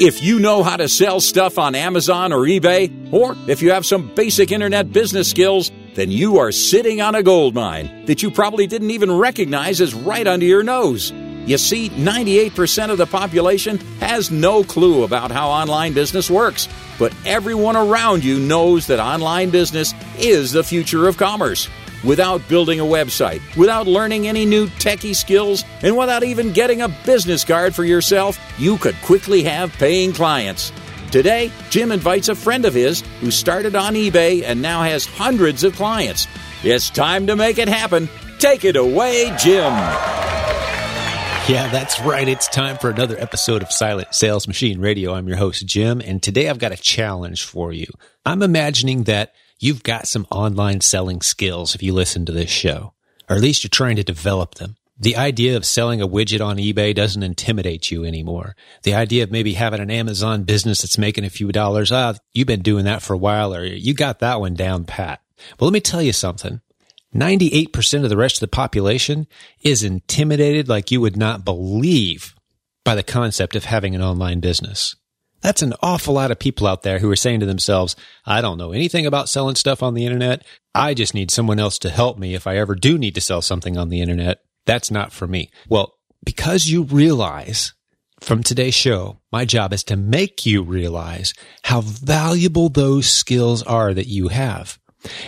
If you know how to sell stuff on Amazon or eBay, or if you have some basic internet business skills, then you are sitting on a gold mine that you probably didn't even recognize as right under your nose. You see, 98% of the population has no clue about how online business works, but everyone around you knows that online business is the future of commerce without building a website, without learning any new techie skills, and without even getting a business card for yourself, you could quickly have paying clients. Today, Jim invites a friend of his who started on eBay and now has hundreds of clients. It's time to make it happen. Take it away, Jim. Yeah, that's right. It's time for another episode of Silent Sales Machine Radio. I'm your host, Jim, and today I've got a challenge for you. I'm imagining that you've got some online selling skills if you listen to this show, or at least you're trying to develop them. The idea of selling a widget on eBay doesn't intimidate you anymore. The idea of maybe having an Amazon business that's making a few dollars, ah, you've been doing that for a while, or you got that one down pat. Well, let me tell you something. 98% of the rest of the population is intimidated like you would not believe by the concept of having an online business. That's an awful lot of people out there who are saying to themselves, I don't know anything about selling stuff on the internet. I just need someone else to help me if I ever do need to sell something on the internet. That's not for me. Well, because you realize from today's show, my job is to make you realize how valuable those skills are that you have.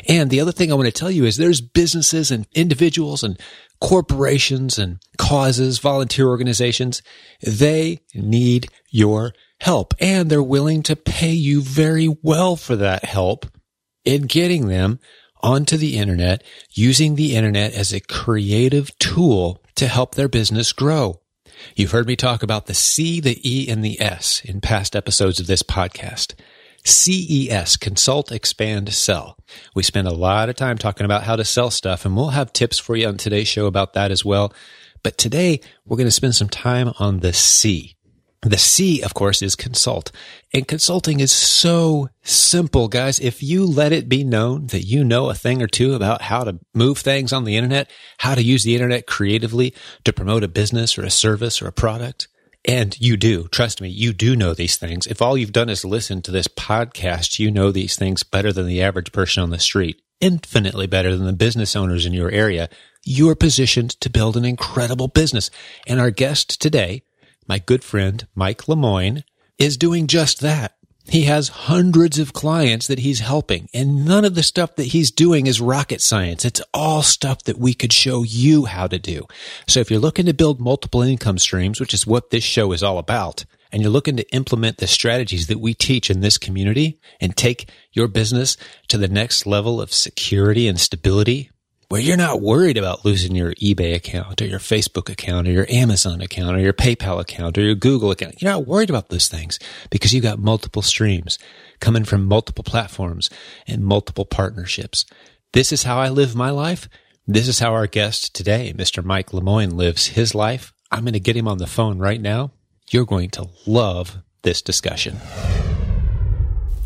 And the other thing I want to tell you is there's businesses and individuals and corporations and causes, volunteer organizations. They need your help and they're willing to pay you very well for that help in getting them onto the internet, using the internet as a creative tool to help their business grow. You've heard me talk about the C, the E, and the S in past episodes of this podcast. CES, Consult, Expand, Sell. We spend a lot of time talking about how to sell stuff, and we'll have tips for you on today's show about that as well. But today, we're going to spend some time on the C. The C, of course, is consult. And consulting is so simple, guys. If you let it be known that you know a thing or two about how to move things on the internet, how to use the internet creatively to promote a business or a service or a product, and you do, trust me, you do know these things. If all you've done is listen to this podcast, you know these things better than the average person on the street, infinitely better than the business owners in your area. You're positioned to build an incredible business. And our guest today, my good friend, Mike Lemoine, is doing just that. He has hundreds of clients that he's helping and none of the stuff that he's doing is rocket science. It's all stuff that we could show you how to do. So if you're looking to build multiple income streams, which is what this show is all about, and you're looking to implement the strategies that we teach in this community and take your business to the next level of security and stability, where you're not worried about losing your eBay account or your Facebook account or your Amazon account or your PayPal account or your Google account. You're not worried about those things because you've got multiple streams coming from multiple platforms and multiple partnerships. This is how I live my life. This is how our guest today, Mr. Mike Lemoine, lives his life. I'm going to get him on the phone right now. You're going to love this discussion.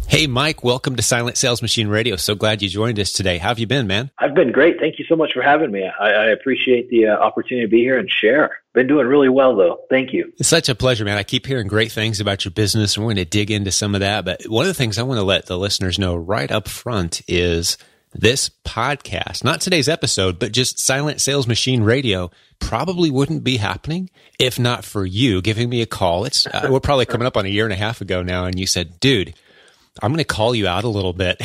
Hey, Mike, welcome to Silent Sales Machine Radio. So glad you joined us today. How have you been, man? I've been great. Thank you so much for having me. I, I appreciate the uh, opportunity to be here and share. Been doing really well, though. Thank you. It's such a pleasure, man. I keep hearing great things about your business, and we're going to dig into some of that. But one of the things I want to let the listeners know right up front is this podcast, not today's episode, but just Silent Sales Machine Radio probably wouldn't be happening if not for you giving me a call. It's uh, we're probably coming up on a year and a half ago now, and you said, "Dude, I'm going to call you out a little bit.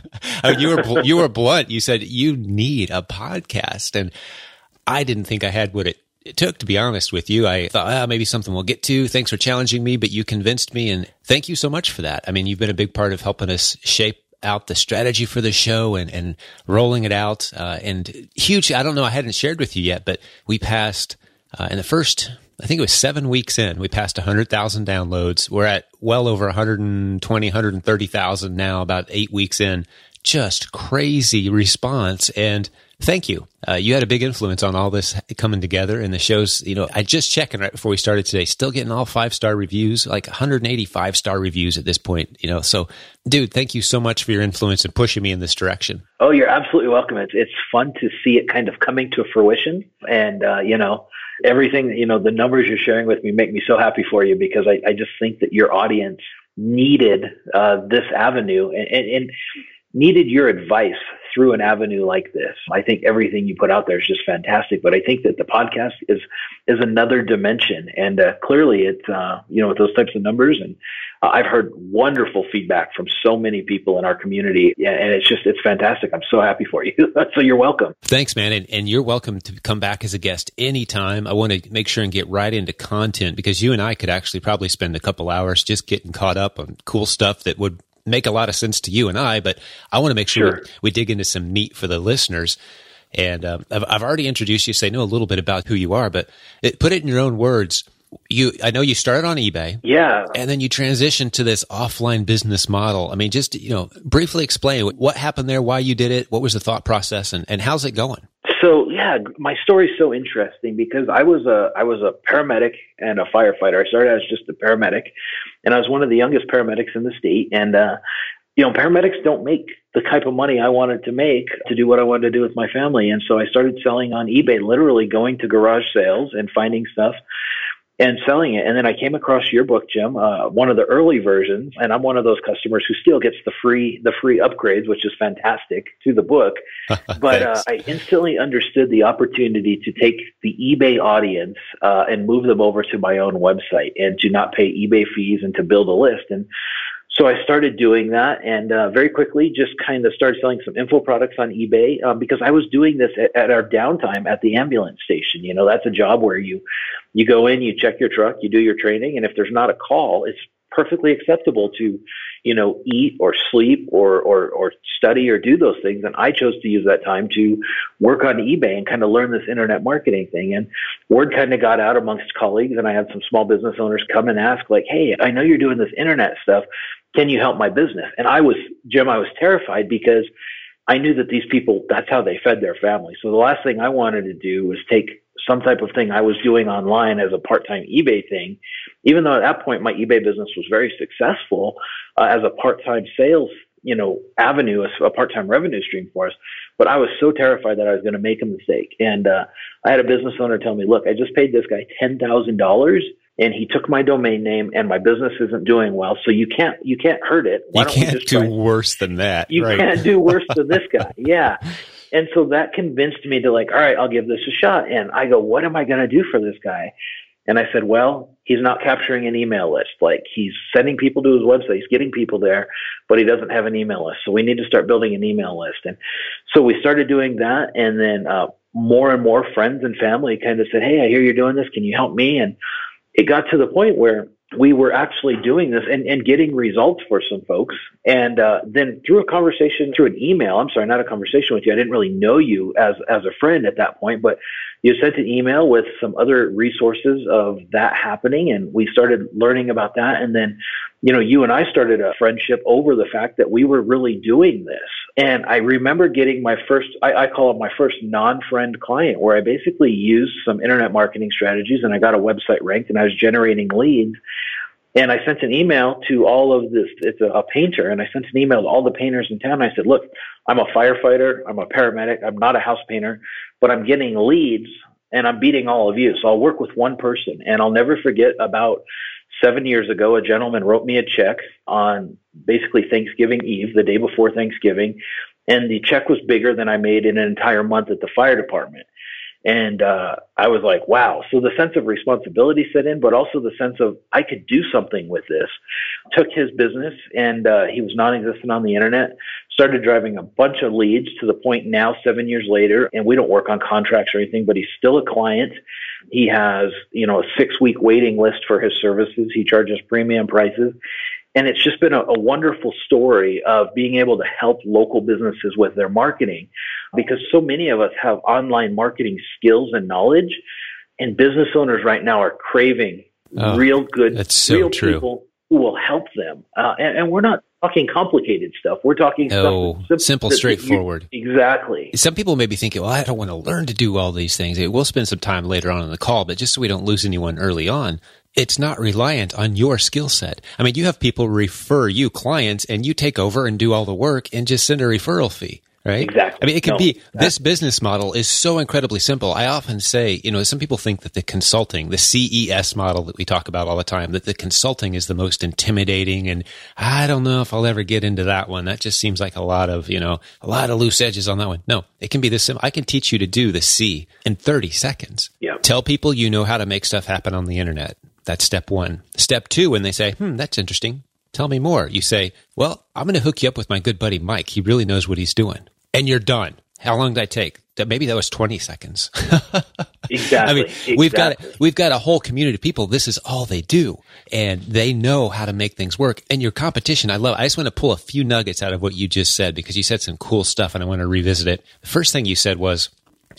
you were you were blunt. You said you need a podcast, and I didn't think I had what it, it took. To be honest with you, I thought ah, maybe something we'll get to. Thanks for challenging me, but you convinced me, and thank you so much for that. I mean, you've been a big part of helping us shape out the strategy for the show and and rolling it out. Uh, and huge. I don't know. I hadn't shared with you yet, but we passed uh, in the first I think it was seven weeks in, we passed 100,000 downloads. We're at well over 120, 130,000 now, about eight weeks in. just crazy response. And thank you. Uh, you had a big influence on all this coming together and the shows. You know, I just checking right before we started today, still getting all five star reviews, like 185 star reviews at this point. You know, so dude, thank you so much for your influence and pushing me in this direction. Oh, you're absolutely welcome. It's it's fun to see it kind of coming to fruition, and uh, you know, everything. You know, the numbers you're sharing with me make me so happy for you because I, I just think that your audience needed uh, this avenue and, and, and needed your advice through an avenue like this. I think everything you put out there is just fantastic, but I think that the podcast is is another dimension, and uh, clearly it's uh, you know with those types of numbers, and uh, I've heard wonderful feedback from so many people in our community, and it's just it's fantastic. I'm so happy for you. so you're welcome. Thanks, man, and, and you're welcome to come back as a guest anytime. I want to make sure and get right into content because you and I could actually probably spend a couple hours just getting caught up on cool stuff that would make a lot of sense to you and I, but I want to make sure, sure. We, we, dig into some meat for the listeners. And um, I've, I've, already introduced you, so I know a little bit about who you are, but it, put it in your own words. You, I know you started on eBay, yeah, and then you transitioned to this offline business model. I mean, just you know, briefly explain what happened there, why you did it, what was the thought process, and, and how's it going? So yeah, my story's so interesting because I was a I was a paramedic and a firefighter. I started as just a paramedic, and I was one of the youngest paramedics in the state. And uh, you know, paramedics don't make the type of money I wanted to make to do what I wanted to do with my family. And so I started selling on eBay, literally going to garage sales and finding stuff and selling it. And then I came across your book, Jim, uh, one of the early versions, and I'm one of those customers who still gets the free the free upgrades, which is fantastic to the book. but uh, I instantly understood the opportunity to take the eBay audience uh, and move them over to my own website and to not pay eBay fees and to build a list. And so I started doing that and uh, very quickly just kind of started selling some info products on eBay um, because I was doing this at, at, our downtime at the ambulance station. You know, that's a job where you you go in, you check your truck, you do your training, and if there's not a call, it's perfectly acceptable to, you know, eat or sleep or, or, or study or do those things. And I chose to use that time to work on eBay and kind of learn this internet marketing thing. And word kind of got out amongst colleagues and I had some small business owners come and ask like, Hey, I know you're doing this internet stuff can you help my business? And I was, Jim, I was terrified because I knew that these people, that's how they fed their family. So the last thing I wanted to do was take some type of thing I was doing online as a part-time eBay thing, even though at that point my eBay business was very successful uh, as a part-time sales, you know, avenue, a, a part-time revenue stream for us. But I was so terrified that I was going to make a mistake. And, uh, I had a business owner tell me, look, I just paid this guy $10,000 and he took my domain name and my business isn't doing well so you can't you can't hurt it Why you can't do worse than that you right. can't do worse than this guy yeah and so that convinced me to like all right i'll give this a shot. And i go what am i going to do for this guy? And i said well he's not capturing an email list. Like he's sending people to his website. He's getting people there but he doesn't have an email list. So we need to start building an email list. And so we started doing that. And then uh, more and more friends and family kind of said hey i hear you're doing this. Can you help me? And it got to the point where we were actually doing this and, and getting results for some folks. And uh, then through a conversation, through an email, I'm sorry, not a conversation with you. I didn't really know you as, as a friend at that point, but you sent an email with some other resources of that happening. And we started learning about that. And then, you know, you and I started a friendship over the fact that we were really doing this. And I remember getting my first, I, I call it my first non-friend client where I basically used some internet marketing strategies and I got a website ranked and I was generating leads. And I sent an email to all of this, it's a, a painter, and I sent an email to all the painters in town. I said, look, I'm a firefighter, I'm a paramedic, I'm not a house painter, but I'm getting leads and I'm beating all of you. So I'll work with one person. And I'll never forget about seven years ago, a gentleman wrote me a check on basically Thanksgiving Eve, the day before Thanksgiving, and the check was bigger than I made in an entire month at the fire department. And uh, I was like, wow. So the sense of responsibility set in, but also the sense of I could do something with this. Took his business, and uh, he was non existent on the internet. Started driving a bunch of leads to the point now, seven years later, and we don't work on contracts or anything, but he's still a client. He has, you know, a six week waiting list for his services. He charges premium prices. And it's just been a, a, wonderful story of being able to help local businesses with their marketing because so many of us have online marketing skills and knowledge and business owners right now are craving oh, real good, so real true. people who will help them. Uh, and, and, we're not talking complicated stuff. We're talking oh, simple, simple straightforward. You, exactly. Some people may be thinking, well, I don't want to learn to do all these things. We'll spend some time later on in the call, but just so we don't lose anyone early on, it's not reliant on your skill set. I mean, you have people refer you clients and you take over and do all the work and just send a referral fee right? Exactly. I mean, it can no, be this business model is so incredibly simple. I often say, you know, some people think that the consulting, the CES model that we talk about all the time, that the consulting is the most intimidating. And I don't know if I'll ever get into that one. That just seems like a lot of, you know, a lot of loose edges on that one. No, it can be this simple. I can teach you to do the C in 30 seconds. Yeah. Tell people you know how to make stuff happen on the internet. That's step one. Step two, when they say, hmm, that's interesting. Tell me more. You say, well, I'm going to hook you up with my good buddy Mike. He really knows what he's doing and you're done. How long did that take? Maybe that was 20 seconds. exactly. I mean, exactly. we've got we've got a whole community of people. This is all they do, and they know how to make things work. And your competition, I love. I just want to pull a few nuggets out of what you just said because you said some cool stuff, and I want to revisit it. The first thing you said was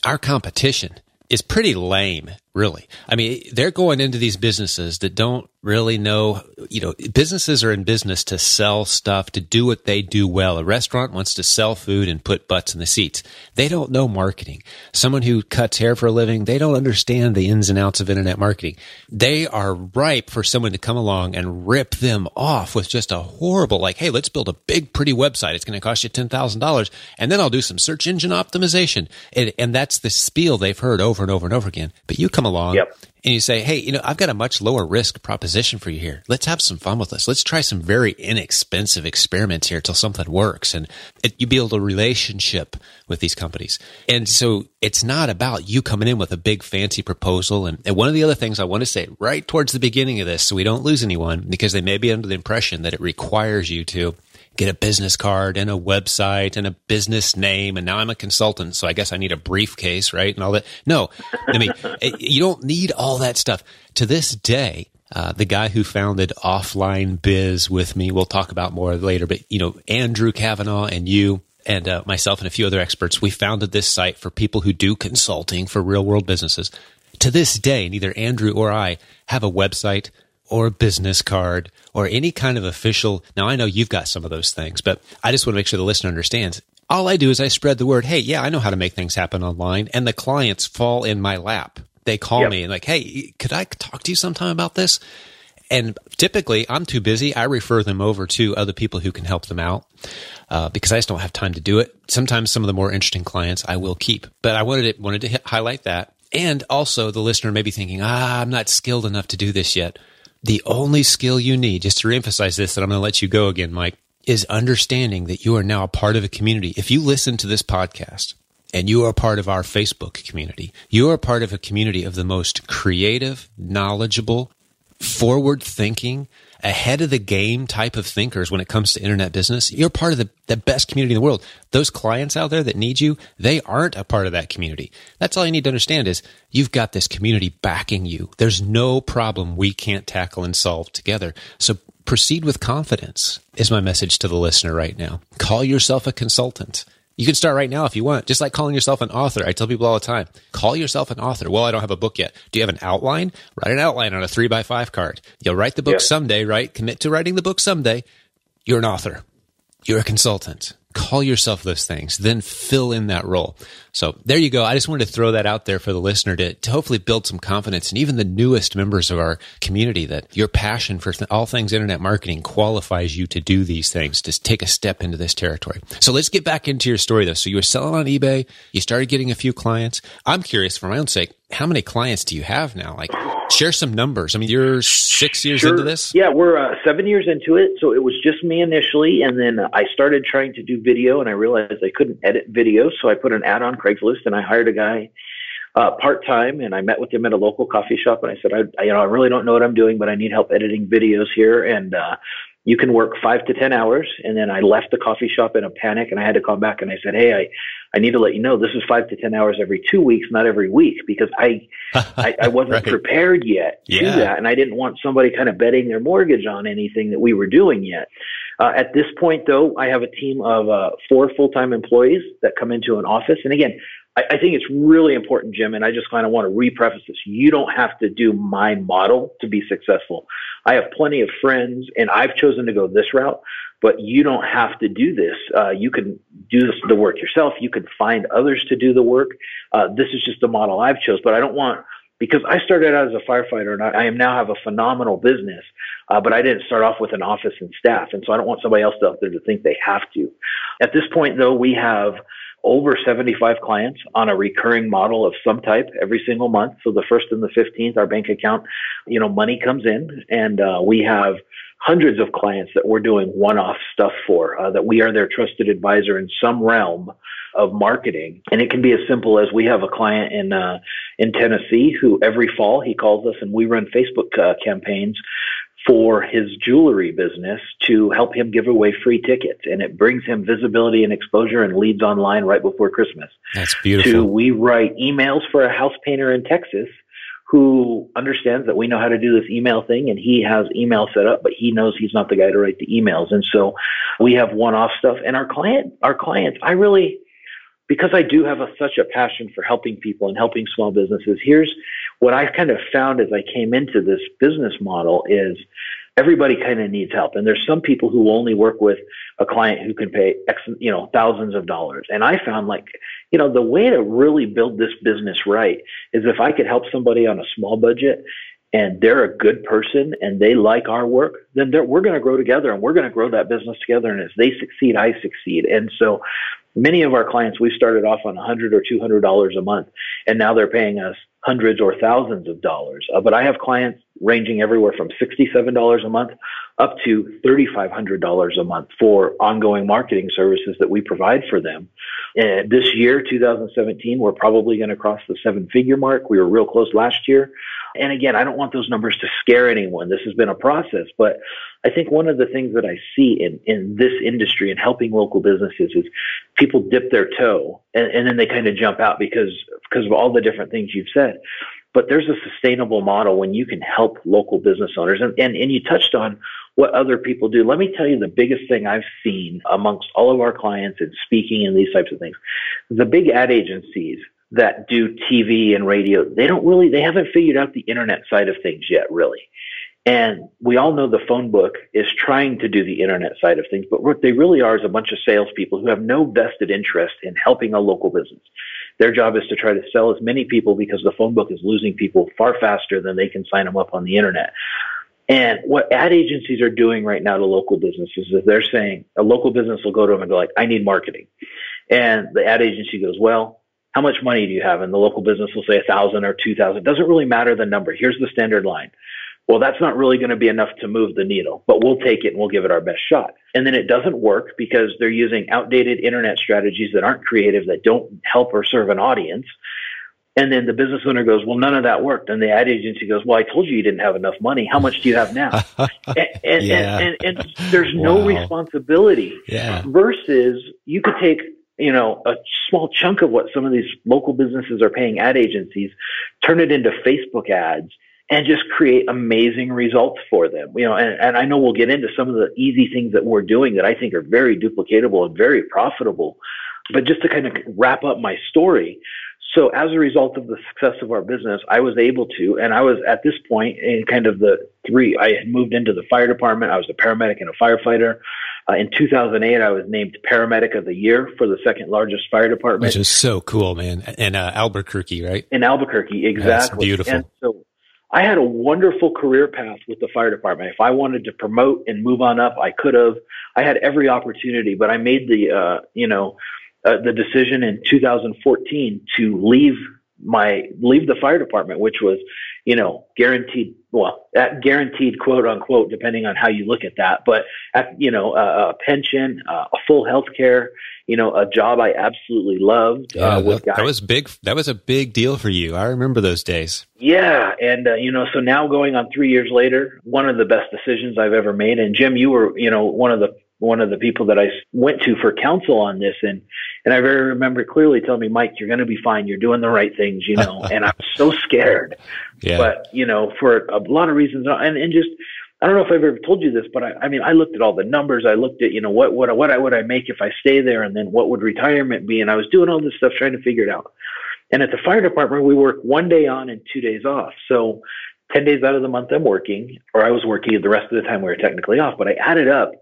our competition is pretty lame, really. I mean, they're going into these businesses that don't really know, you know, businesses are in business to sell stuff, to do what they do well. A restaurant wants to sell food and put butts in the seats. They don't know marketing. Someone who cuts hair for a living, they don't understand the ins and outs of internet marketing. They are ripe for someone to come along and rip them off with just a horrible, like, hey, let's build a big, pretty website. It's going to cost you $10,000 and then I'll do some search engine optimization. And, and that's the spiel they've heard over and over and over again. But you come along yep and you say, Hey, you know, I've got a much lower risk proposition for you here. Let's have some fun with this. Let's try some very inexpensive experiments here till something works. And it, you build a relationship with these companies. And so it's not about you coming in with a big fancy proposal. And, and one of the other things I want to say right towards the beginning of this, so we don't lose anyone because they may be under the impression that it requires you to get a business card and a website and a business name. And now I'm a consultant. So I guess I need a briefcase, right? And all that. No, I mean, you don't need all that stuff. To this day, uh, the guy who founded Offline Biz with me, we'll talk about more later, but you know, Andrew Kavanaugh and you and uh, myself and a few other experts, we founded this site for people who do consulting for real world businesses. To this day, neither Andrew or I have a website or a business card or any kind of official. Now, I know you've got some of those things, but I just want to make sure the listener understands. All I do is I spread the word. Hey, yeah, I know how to make things happen online. And the clients fall in my lap. They call yep. me and like, Hey, could I talk to you sometime about this? And typically I'm too busy. I refer them over to other people who can help them out. Uh, because I just don't have time to do it. Sometimes some of the more interesting clients I will keep, but I wanted to, wanted to highlight that. And also the listener may be thinking, ah, I'm not skilled enough to do this yet. The only skill you need, just to reemphasize this, that I'm going to let you go again, Mike, is understanding that you are now a part of a community. If you listen to this podcast and you are part of our Facebook community, you are part of a community of the most creative, knowledgeable, forward thinking, ahead of the game type of thinkers when it comes to internet business. You're part of the, the best community in the world. Those clients out there that need you, they aren't a part of that community. That's all you need to understand is you've got this community backing you. There's no problem we can't tackle and solve together. So proceed with confidence is my message to the listener right now. Call yourself a consultant. You can start right now if you want, just like calling yourself an author. I tell people all the time, call yourself an author. Well, I don't have a book yet. Do you have an outline? Write an outline on a three by five card. You'll write the book yeah. someday, right? Commit to writing the book someday. You're an author. You're a consultant call yourself those things, then fill in that role. So there you go. I just wanted to throw that out there for the listener to, to hopefully build some confidence and even the newest members of our community that your passion for th- all things internet marketing qualifies you to do these things, to take a step into this territory. So let's get back into your story though. So you were selling on eBay. You started getting a few clients. I'm curious for my own sake, how many clients do you have now? Like share some numbers. I mean, you're six years sure. into this. Yeah, we're uh, seven years into it. So it was just me initially, and then I started trying to do video, and I realized I couldn't edit video, so I put an ad on Craigslist, and I hired a guy uh, part time, and I met with him at a local coffee shop, and I said, I, you know, I really don't know what I'm doing, but I need help editing videos here, and uh, you can work five to ten hours. And then I left the coffee shop in a panic, and I had to call back, and I said, Hey, I I need to let you know this is five to ten hours every two weeks, not every week, because I I, I wasn't right. prepared yet to yeah. that, and I didn't want somebody kind of betting their mortgage on anything that we were doing yet. Uh, at this point, though, I have a team of uh, four full-time employees that come into an office. And again, I, I think it's really important, Jim, and I just kind of want to repreface this. You don't have to do my model to be successful. I have plenty of friends, and I've chosen to go this route, but you don't have to do this. Uh, you can do this, the work yourself. You can find others to do the work. Uh, this is just the model I've chose, but I don't want because I started out as a firefighter and I, I am now have a phenomenal business, uh, but I didn't start off with an office and staff, and so I don't want somebody else out there to think they have to. At this point, though, we have over 75 clients on a recurring model of some type every single month. So the first and the 15th, our bank account, you know, money comes in and uh, we have hundreds of clients that we're doing one-off stuff for, uh, that we are their trusted advisor in some realm of marketing. And it can be as simple as we have a client in, uh, in Tennessee who every fall he calls us and we run Facebook uh, campaigns for his jewelry business to help him give away free tickets. And it brings him visibility and exposure and leads online right before Christmas. That's beautiful. To we write emails for a house painter in Texas who understands that we know how to do this email thing and he has email set up, but he knows he's not the guy to write the emails. And so we have one off stuff and our client, our clients, I really, because I do have a, such a passion for helping people and helping small businesses, here's what I kind of found as I came into this business model is everybody kind of needs help. And there's some people who only work with a client who can pay X, you know, thousands of dollars. And I found like, you know, the way to really build this business right is if I could help somebody on a small budget and they're a good person and they like our work, then we're going to grow together and we're going to grow that business together. And as they succeed, I succeed. And so many of our clients, we started off on 100 or $200 a month and now they're paying us hundreds or thousands of dollars. Uh, but I have clients ranging everywhere from $67 a month up to $3,500 a month for ongoing marketing services that we provide for them. And this year, 2017, we're probably going to cross the seven figure mark. We were real close last year. And again, I don't want those numbers to scare anyone. This has been a process, but I think one of the things that I see in, in this industry and helping local businesses is people dip their toe and, and then they kind of jump out because, because of all the different things you've said. But there's a sustainable model when you can help local business owners. And, and, and you touched on what other people do. Let me tell you the biggest thing I've seen amongst all of our clients in speaking and these types of things. The big ad agencies that do TV and radio, they don't really, they haven't figured out the internet side of things yet, really. And we all know the phone book is trying to do the internet side of things, but what they really are is a bunch of salespeople who have no vested interest in helping a local business. Their job is to try to sell as many people because the phone book is losing people far faster than they can sign them up on the internet. And what ad agencies are doing right now to local businesses is they're saying a local business will go to them and go like, I need marketing. And the ad agency goes, well, how much money do you have? And the local business will say a thousand or two thousand. Doesn't really matter the number. Here's the standard line. Well, that's not really going to be enough to move the needle, but we'll take it and we'll give it our best shot. And then it doesn't work because they're using outdated internet strategies that aren't creative, that don't help or serve an audience. And then the business owner goes, well, none of that worked. And the ad agency goes, well, I told you you didn't have enough money. How much do you have now? and, and, yeah. and, and, there's no wow. responsibility yeah. versus you could take, you know, a small chunk of what some of these local businesses are paying ad agencies, turn it into Facebook ads and just create amazing results for them. You know, and, and I know we'll get into some of the easy things that we're doing that I think are very duplicatable and very profitable. But just to kind of wrap up my story, so as a result of the success of our business, I was able to, and I was at this point in kind of the three, I had moved into the fire department. I was a paramedic and a firefighter. Uh, in 2008, I was named paramedic of the year for the second largest fire department. Which is so cool, man. In uh, Albuquerque, right? In Albuquerque, exactly. That's beautiful. And so I had a wonderful career path with the fire department. If I wanted to promote and move on up, I could have. I had every opportunity, but I made the, uh, you know, uh, the decision in 2014 to leave my leave the fire department, which was, you know, guaranteed. Well, that guaranteed quote unquote, depending on how you look at that. But at, you know, a, a pension, uh, a full health care, you know, a job I absolutely loved. Yeah, uh, that, that, was big. That was a big deal for you. I remember those days. Yeah, and uh, you know, so now going on three years later, one of the best decisions I've ever made. And Jim, you were, you know, one of the one of the people that I went to for counsel on this, and and I very remember clearly telling me, Mike, you're going to be fine. You're doing the right things, you know. and I was so scared, yeah. but you know, for a lot of reasons, and and just I don't know if I've ever told you this, but I, I mean, I looked at all the numbers. I looked at, you know, what, what, what I, would I make if I stay there? And then what would retirement be? And I was doing all this stuff trying to figure it out. And at the fire department, we work one day on and two days off. So 10 days out of the month, I'm working, or I was working the rest of the time we were technically off. But I added up,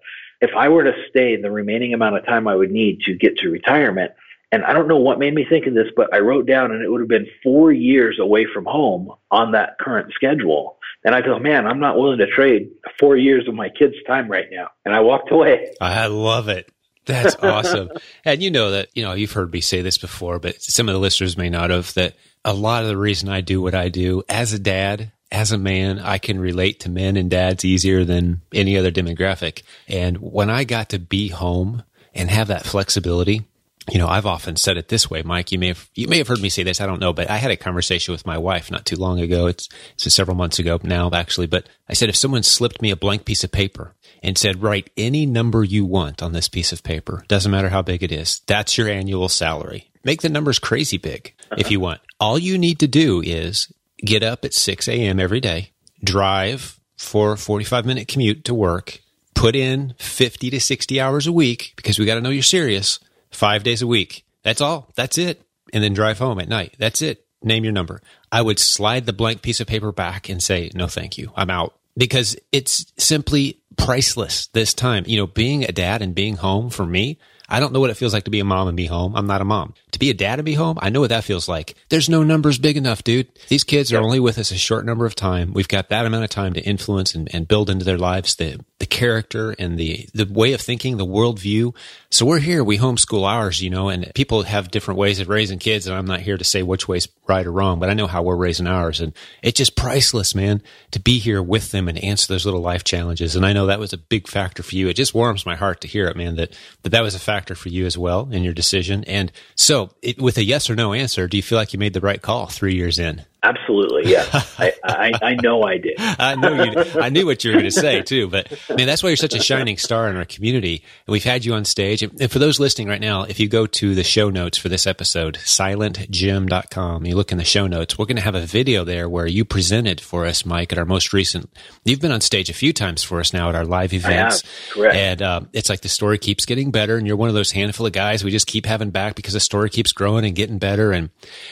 if I were to stay the remaining amount of time I would need to get to retirement, and I don't know what made me think of this, but I wrote down and it would have been four years away from home on that current schedule. And I go, man, I'm not willing to trade four years of my kids' time right now. And I walked away. I love it. That's awesome. and you know that, you know, you've heard me say this before, but some of the listeners may not have that a lot of the reason I do what I do as a dad, as a man, I can relate to men and dads easier than any other demographic. And when I got to be home and have that flexibility, you know, I've often said it this way, Mike. You may have you may have heard me say this. I don't know, but I had a conversation with my wife not too long ago. It's it's several months ago now, actually. But I said if someone slipped me a blank piece of paper and said, write any number you want on this piece of paper, doesn't matter how big it is, that's your annual salary. Make the numbers crazy big if you want. All you need to do is get up at 6 a.m. every day, drive for a 45 minute commute to work, put in 50 to 60 hours a week because we got to know you're serious five days a week. That's all. That's it. And then drive home at night. That's it. Name your number. I would slide the blank piece of paper back and say, no, thank you. I'm out because it's simply priceless this time. You know, being a dad and being home for me, I don't know what it feels like to be a mom and be home. I'm not a mom. To be a dad and be home, I know what that feels like. There's no numbers big enough, dude. These kids are only with us a short number of time. We've got that amount of time to influence and, and build into their lives the the character and the the way of thinking, the worldview. So we're here. We homeschool ours, you know, and people have different ways of raising kids, and I'm not here to say which way's right or wrong, but I know how we're raising ours, and it's just priceless, man, to be here with them and answer those little life challenges. And I know that was a big factor for you. It just warms my heart to hear it, man. That that that was a factor for you as well in your decision. And so, it, with a yes or no answer, do you feel like you made the right call three years in? Absolutely, yeah. I, I, I know I did. I know you. I knew what you were going to say too. But I mean, that's why you're such a shining star in our community. And we've had you on stage. And for those listening right now, if you go to the show notes for this episode, silentjim.com, you look in the show notes, we're going to have a video there where you presented for us, Mike, at our most recent. You've been on stage a few times for us now at our live events. Correct. And uh, it's like the story keeps getting better, and you're one of those handful of guys we just keep having back because the story keeps growing and getting better, and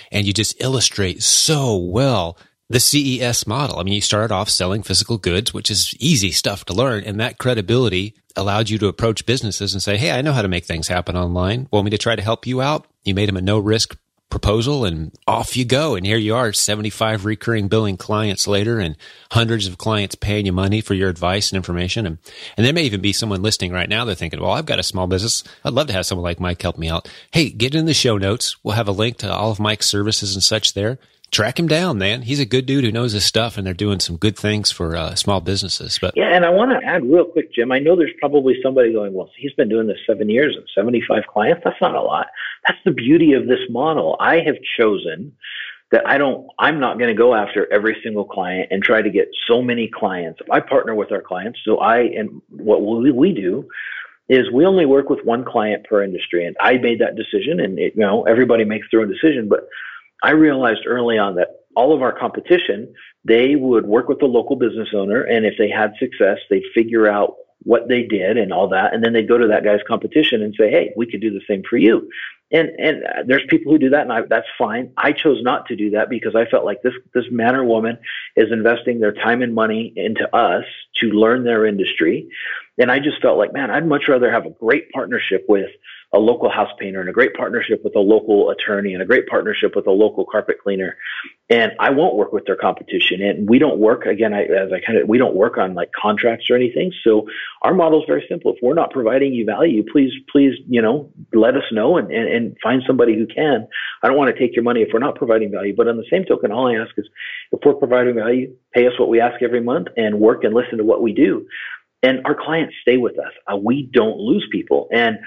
and you just illustrate so well the CES model. I mean, you started off selling physical goods, which is easy stuff to learn. And that credibility allowed you to approach businesses and say, Hey, I know how to make things happen online. Want me to try to help you out? You made them a no risk proposal and off you go. And here you are, 75 recurring billing clients later and hundreds of clients paying you money for your advice and information. And, and there may even be someone listening right now. They're thinking, well, I've got a small business. I'd love to have someone like Mike help me out. Hey, get in the show notes. We'll have a link to all of Mike's services and such there track him down, man. He's a good dude who knows his stuff, and they're doing some good things for uh, small businesses. But yeah, and I want to add real quick, Jim. I know there's probably somebody going, "Well, he's been doing this seven years and 75 clients. That's not a lot." That's the beauty of this model. I have chosen that I don't. I'm not going to go after every single client and try to get so many clients. I partner with our clients, so I and what we, we do is we only work with one client per industry, and I made that decision. And it, you know, everybody makes their own decision, but I realized early on that all of our competition, they would work with the local business owner, and if they had success, they'd figure out what they did and all that, and then they'd go to that guy's competition and say, "Hey, we could do the same for you." And and uh, there's people who do that, and I, that's fine. I chose not to do that because I felt like this this man or woman is investing their time and money into us to learn their industry, and I just felt like, man, I'd much rather have a great partnership with a local house painter and a great partnership with a local attorney and a great partnership with a local carpet cleaner. And I won't work with their competition. And we don't work again, I, as I kind of, we don't work on like contracts or anything. So our model is very simple. If we're not providing you value, please, please, you know, let us know and, and, and find somebody who can. I don't want to take your money if we're not providing value. But on the same token, all I ask is if we're providing value, pay us what we ask every month and work and listen to what we do and our clients stay with us. Uh, we don't lose people. And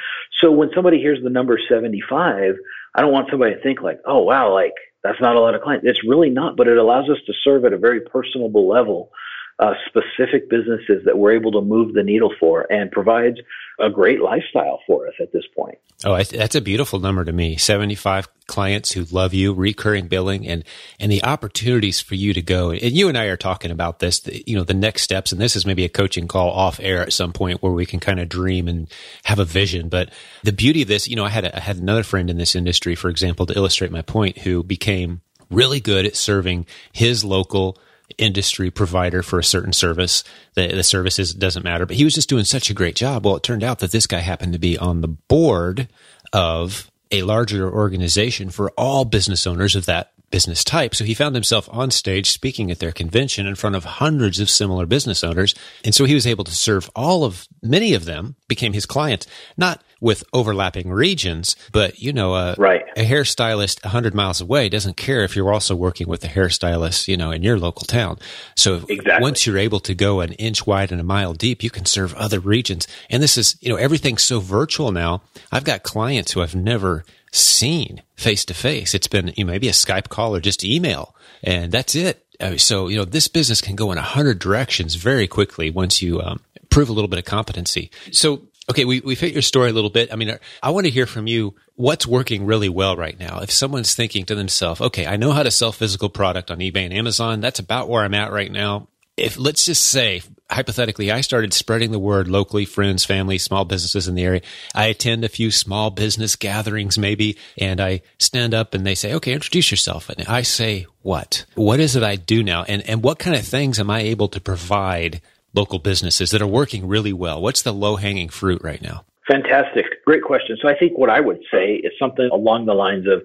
so when somebody hears the number 75, I don't want somebody to think like, oh, wow, like that's not a lot of clients. It's really not, but it allows us to serve at a very personable level uh, specific businesses that we're able to move the needle for and provides a great lifestyle for us at this point. Oh, that's a beautiful number to me. 75 clients who love you, recurring billing and, and the opportunities for you to go. And you and I are talking about this, the, you know, the next steps. And this is maybe a coaching call off air at some point where we can kind of dream and have a vision. But the beauty of this, you know, I had, a, I had another friend in this industry, for example, to illustrate my point, who became really good at serving his local industry provider for a certain service. The, the services doesn't matter, but he was just doing such a great job. Well, it turned out that this guy happened to be on the board of a larger organization for all business owners of that business type. So he found himself on stage speaking at their convention in front of hundreds of similar business owners. And so he was able to serve all of many of them became his clients, not with overlapping regions, but you know, a, right. a hairstylist 100 miles away doesn't care if you're also working with a hairstylist, you know, in your local town. So exactly. once you're able to go an inch wide and a mile deep, you can serve other regions. And this is, you know, everything's so virtual now. I've got clients who I've never seen face to face. It's been you know, maybe a Skype call or just email, and that's it. Uh, so you know this business can go in a hundred directions very quickly once you um, prove a little bit of competency. So okay, we we fit your story a little bit. I mean, I want to hear from you. What's working really well right now? If someone's thinking to themselves, okay, I know how to sell physical product on eBay and Amazon. That's about where I'm at right now if let's just say hypothetically i started spreading the word locally friends family small businesses in the area. I attend a few small business gatherings maybe and i stand up and they say okay introduce yourself. And i say what? What is it i do now? And and what kind of things am i able to provide local businesses that are working really well? What's the low hanging fruit right now? Fantastic. Great question. So i think what i would say is something along the lines of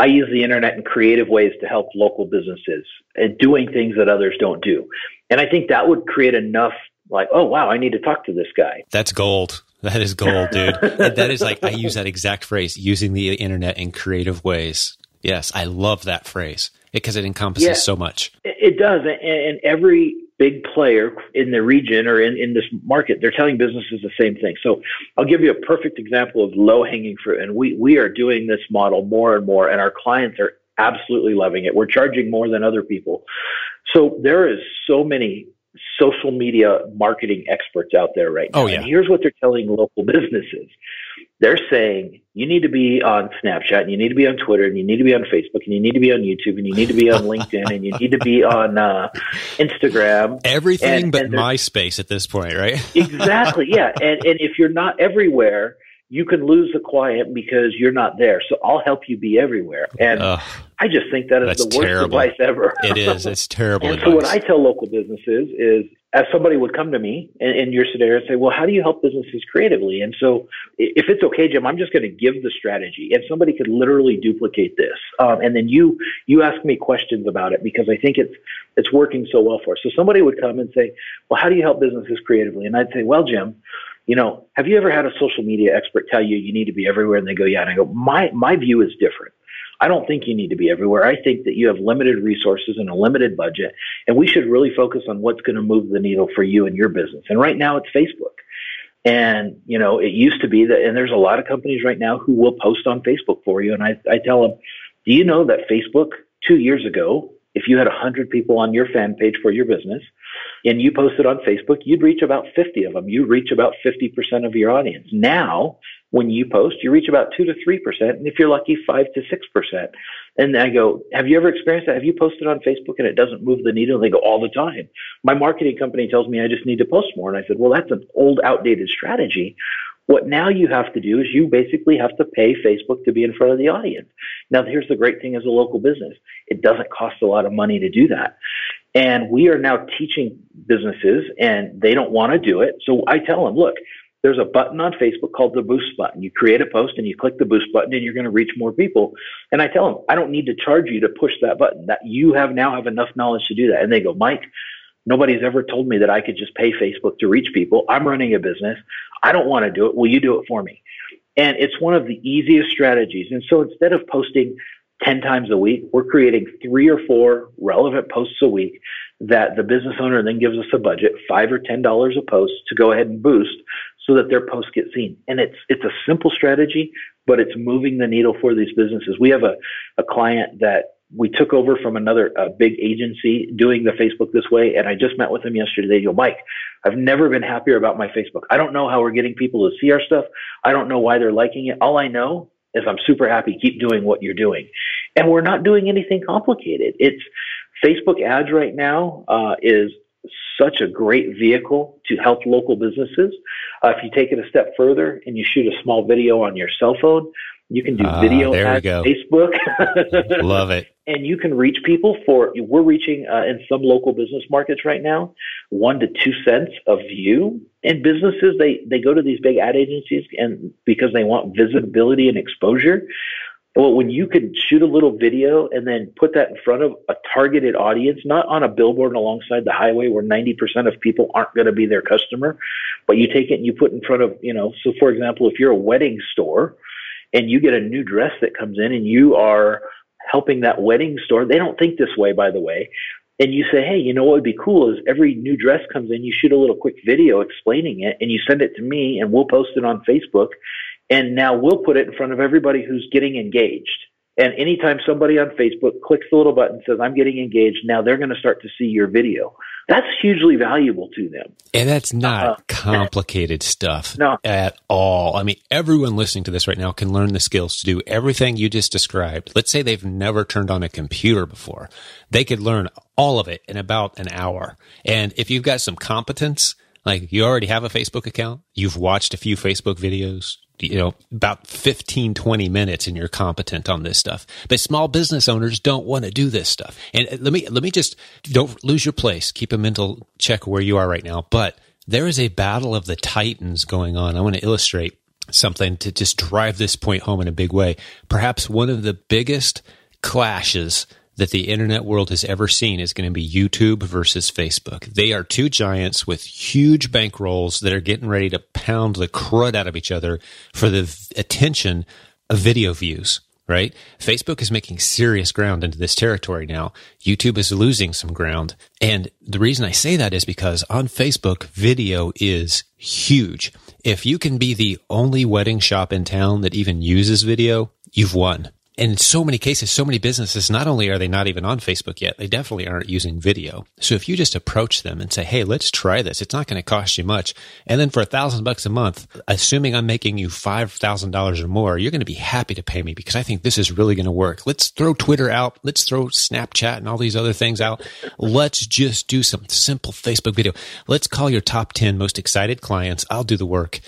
I use the internet in creative ways to help local businesses and doing things that others don't do. And I think that would create enough like, oh wow, I need to talk to this guy. That's gold. That is gold, dude. that is like I use that exact phrase, using the internet in creative ways. Yes, I love that phrase because it encompasses yeah, so much. It does, and every big player in the region or in, in this market, they're telling businesses the same thing. So I'll give you a perfect example of low hanging fruit. And we, we are doing this model more and more, and our clients are absolutely loving it. We're charging more than other people. So there is so many social media marketing experts out there right now. Oh, yeah. And here's what they're telling local businesses. They're saying you need to be on Snapchat and you need to be on Twitter and you need to be on Facebook and you need to be on YouTube and you need to be on LinkedIn and you need to be on uh, Instagram. Everything and, but and MySpace at this point, right? exactly. Yeah. And, and if you're not everywhere, you can lose a client because you're not there. So I'll help you be everywhere. And Ugh, I just think that is the worst terrible. advice ever. it is. It's terrible. and advice. so what I tell local businesses is as somebody would come to me in, in your scenario and say, well, how do you help businesses creatively? And so if it's okay, Jim, I'm just going to give the strategy and somebody could literally duplicate this. Um, and then you, you ask me questions about it because I think it's, it's working so well for us. So somebody would come and say, well, how do you help businesses creatively? And I'd say, well, Jim, you know, have you ever had a social media expert tell you you need to be everywhere? And they go, yeah. And I go, my, my view is different. I don't think you need to be everywhere. I think that you have limited resources and a limited budget, and we should really focus on what's going to move the needle for you and your business. And right now it's Facebook. And, you know, it used to be that, and there's a lot of companies right now who will post on Facebook for you. And I, I tell them, do you know that Facebook two years ago, if you had 100 people on your fan page for your business, and you posted on Facebook, you'd reach about 50 of them. You reach about 50% of your audience. Now, when you post, you reach about 2 to 3%, and if you're lucky, 5 to 6%. And I go, have you ever experienced that? Have you posted on Facebook and it doesn't move the needle? And they go, all the time. My marketing company tells me I just need to post more. And I said, well, that's an old, outdated strategy. What now you have to do is you basically have to pay Facebook to be in front of the audience. Now, here's the great thing as a local business. It doesn't cost a lot of money to do that. And we are now teaching businesses and they don't want to do it. So I tell them, look, there's a button on Facebook called the boost button. You create a post and you click the boost button and you're going to reach more people. And I tell them, I don't need to charge you to push that button that you have now have enough knowledge to do that. And they go, Mike, nobody's ever told me that I could just pay Facebook to reach people. I'm running a business. I don't want to do it. Will you do it for me? And it's one of the easiest strategies. And so instead of posting 10 times a week. We're creating three or four relevant posts a week that the business owner then gives us a budget, five or ten dollars a post to go ahead and boost so that their posts get seen. And it's it's a simple strategy, but it's moving the needle for these businesses. We have a, a client that we took over from another uh, big agency doing the Facebook this way. And I just met with him yesterday. They go, Mike, I've never been happier about my Facebook. I don't know how we're getting people to see our stuff. I don't know why they're liking it. All I know is I'm super happy. Keep doing what you're doing. And we're not doing anything complicated. It's Facebook ads right now uh, is such a great vehicle to help local businesses. Uh, if you take it a step further and you shoot a small video on your cell phone, you can do uh, video at Facebook. Love it. And you can reach people for, we're reaching uh, in some local business markets right now, one to two cents of view. And businesses, they, they go to these big ad agencies and because they want visibility and exposure. Well, when you can shoot a little video and then put that in front of a targeted audience, not on a billboard alongside the highway where 90% of people aren't going to be their customer, but you take it and you put in front of, you know, so for example, if you're a wedding store, and you get a new dress that comes in and you are helping that wedding store. They don't think this way, by the way. And you say, hey, you know what would be cool is every new dress comes in, you shoot a little quick video explaining it and you send it to me and we'll post it on Facebook. And now we'll put it in front of everybody who's getting engaged. And anytime somebody on Facebook clicks the little button says, I'm getting engaged, now they're going to start to see your video. That's hugely valuable to them. And that's not uh, complicated stuff no. at all. I mean, everyone listening to this right now can learn the skills to do everything you just described. Let's say they've never turned on a computer before. They could learn all of it in about an hour. And if you've got some competence, like you already have a Facebook account, you've watched a few Facebook videos, you know, about 15, 20 minutes and you're competent on this stuff. But small business owners don't want to do this stuff. And uh, let me, let me just don't lose your place. Keep a mental check where you are right now. But there is a battle of the titans going on. I want to illustrate something to just drive this point home in a big way. Perhaps one of the biggest clashes that the internet world has ever seen is going to be YouTube versus Facebook. They are two giants with huge bankrolls that are getting ready to pound the crud out of each other for the attention of video views right? Facebook is making serious ground into this territory now. YouTube is losing some ground. And the reason I say that is because on Facebook, video is huge. If you can be the only wedding shop in town that even uses video, you've won in so many cases, so many businesses, not only are they not even on Facebook yet, they definitely aren't using video. So if you just approach them and say, Hey, let's try this. It's not going to cost you much. And then for a thousand bucks a month, assuming I'm making you $5,000 or more, you're going to be happy to pay me because I think this is really going to work. Let's throw Twitter out. Let's throw Snapchat and all these other things out. Let's just do some simple Facebook video. Let's call your top 10 most excited clients. I'll do the work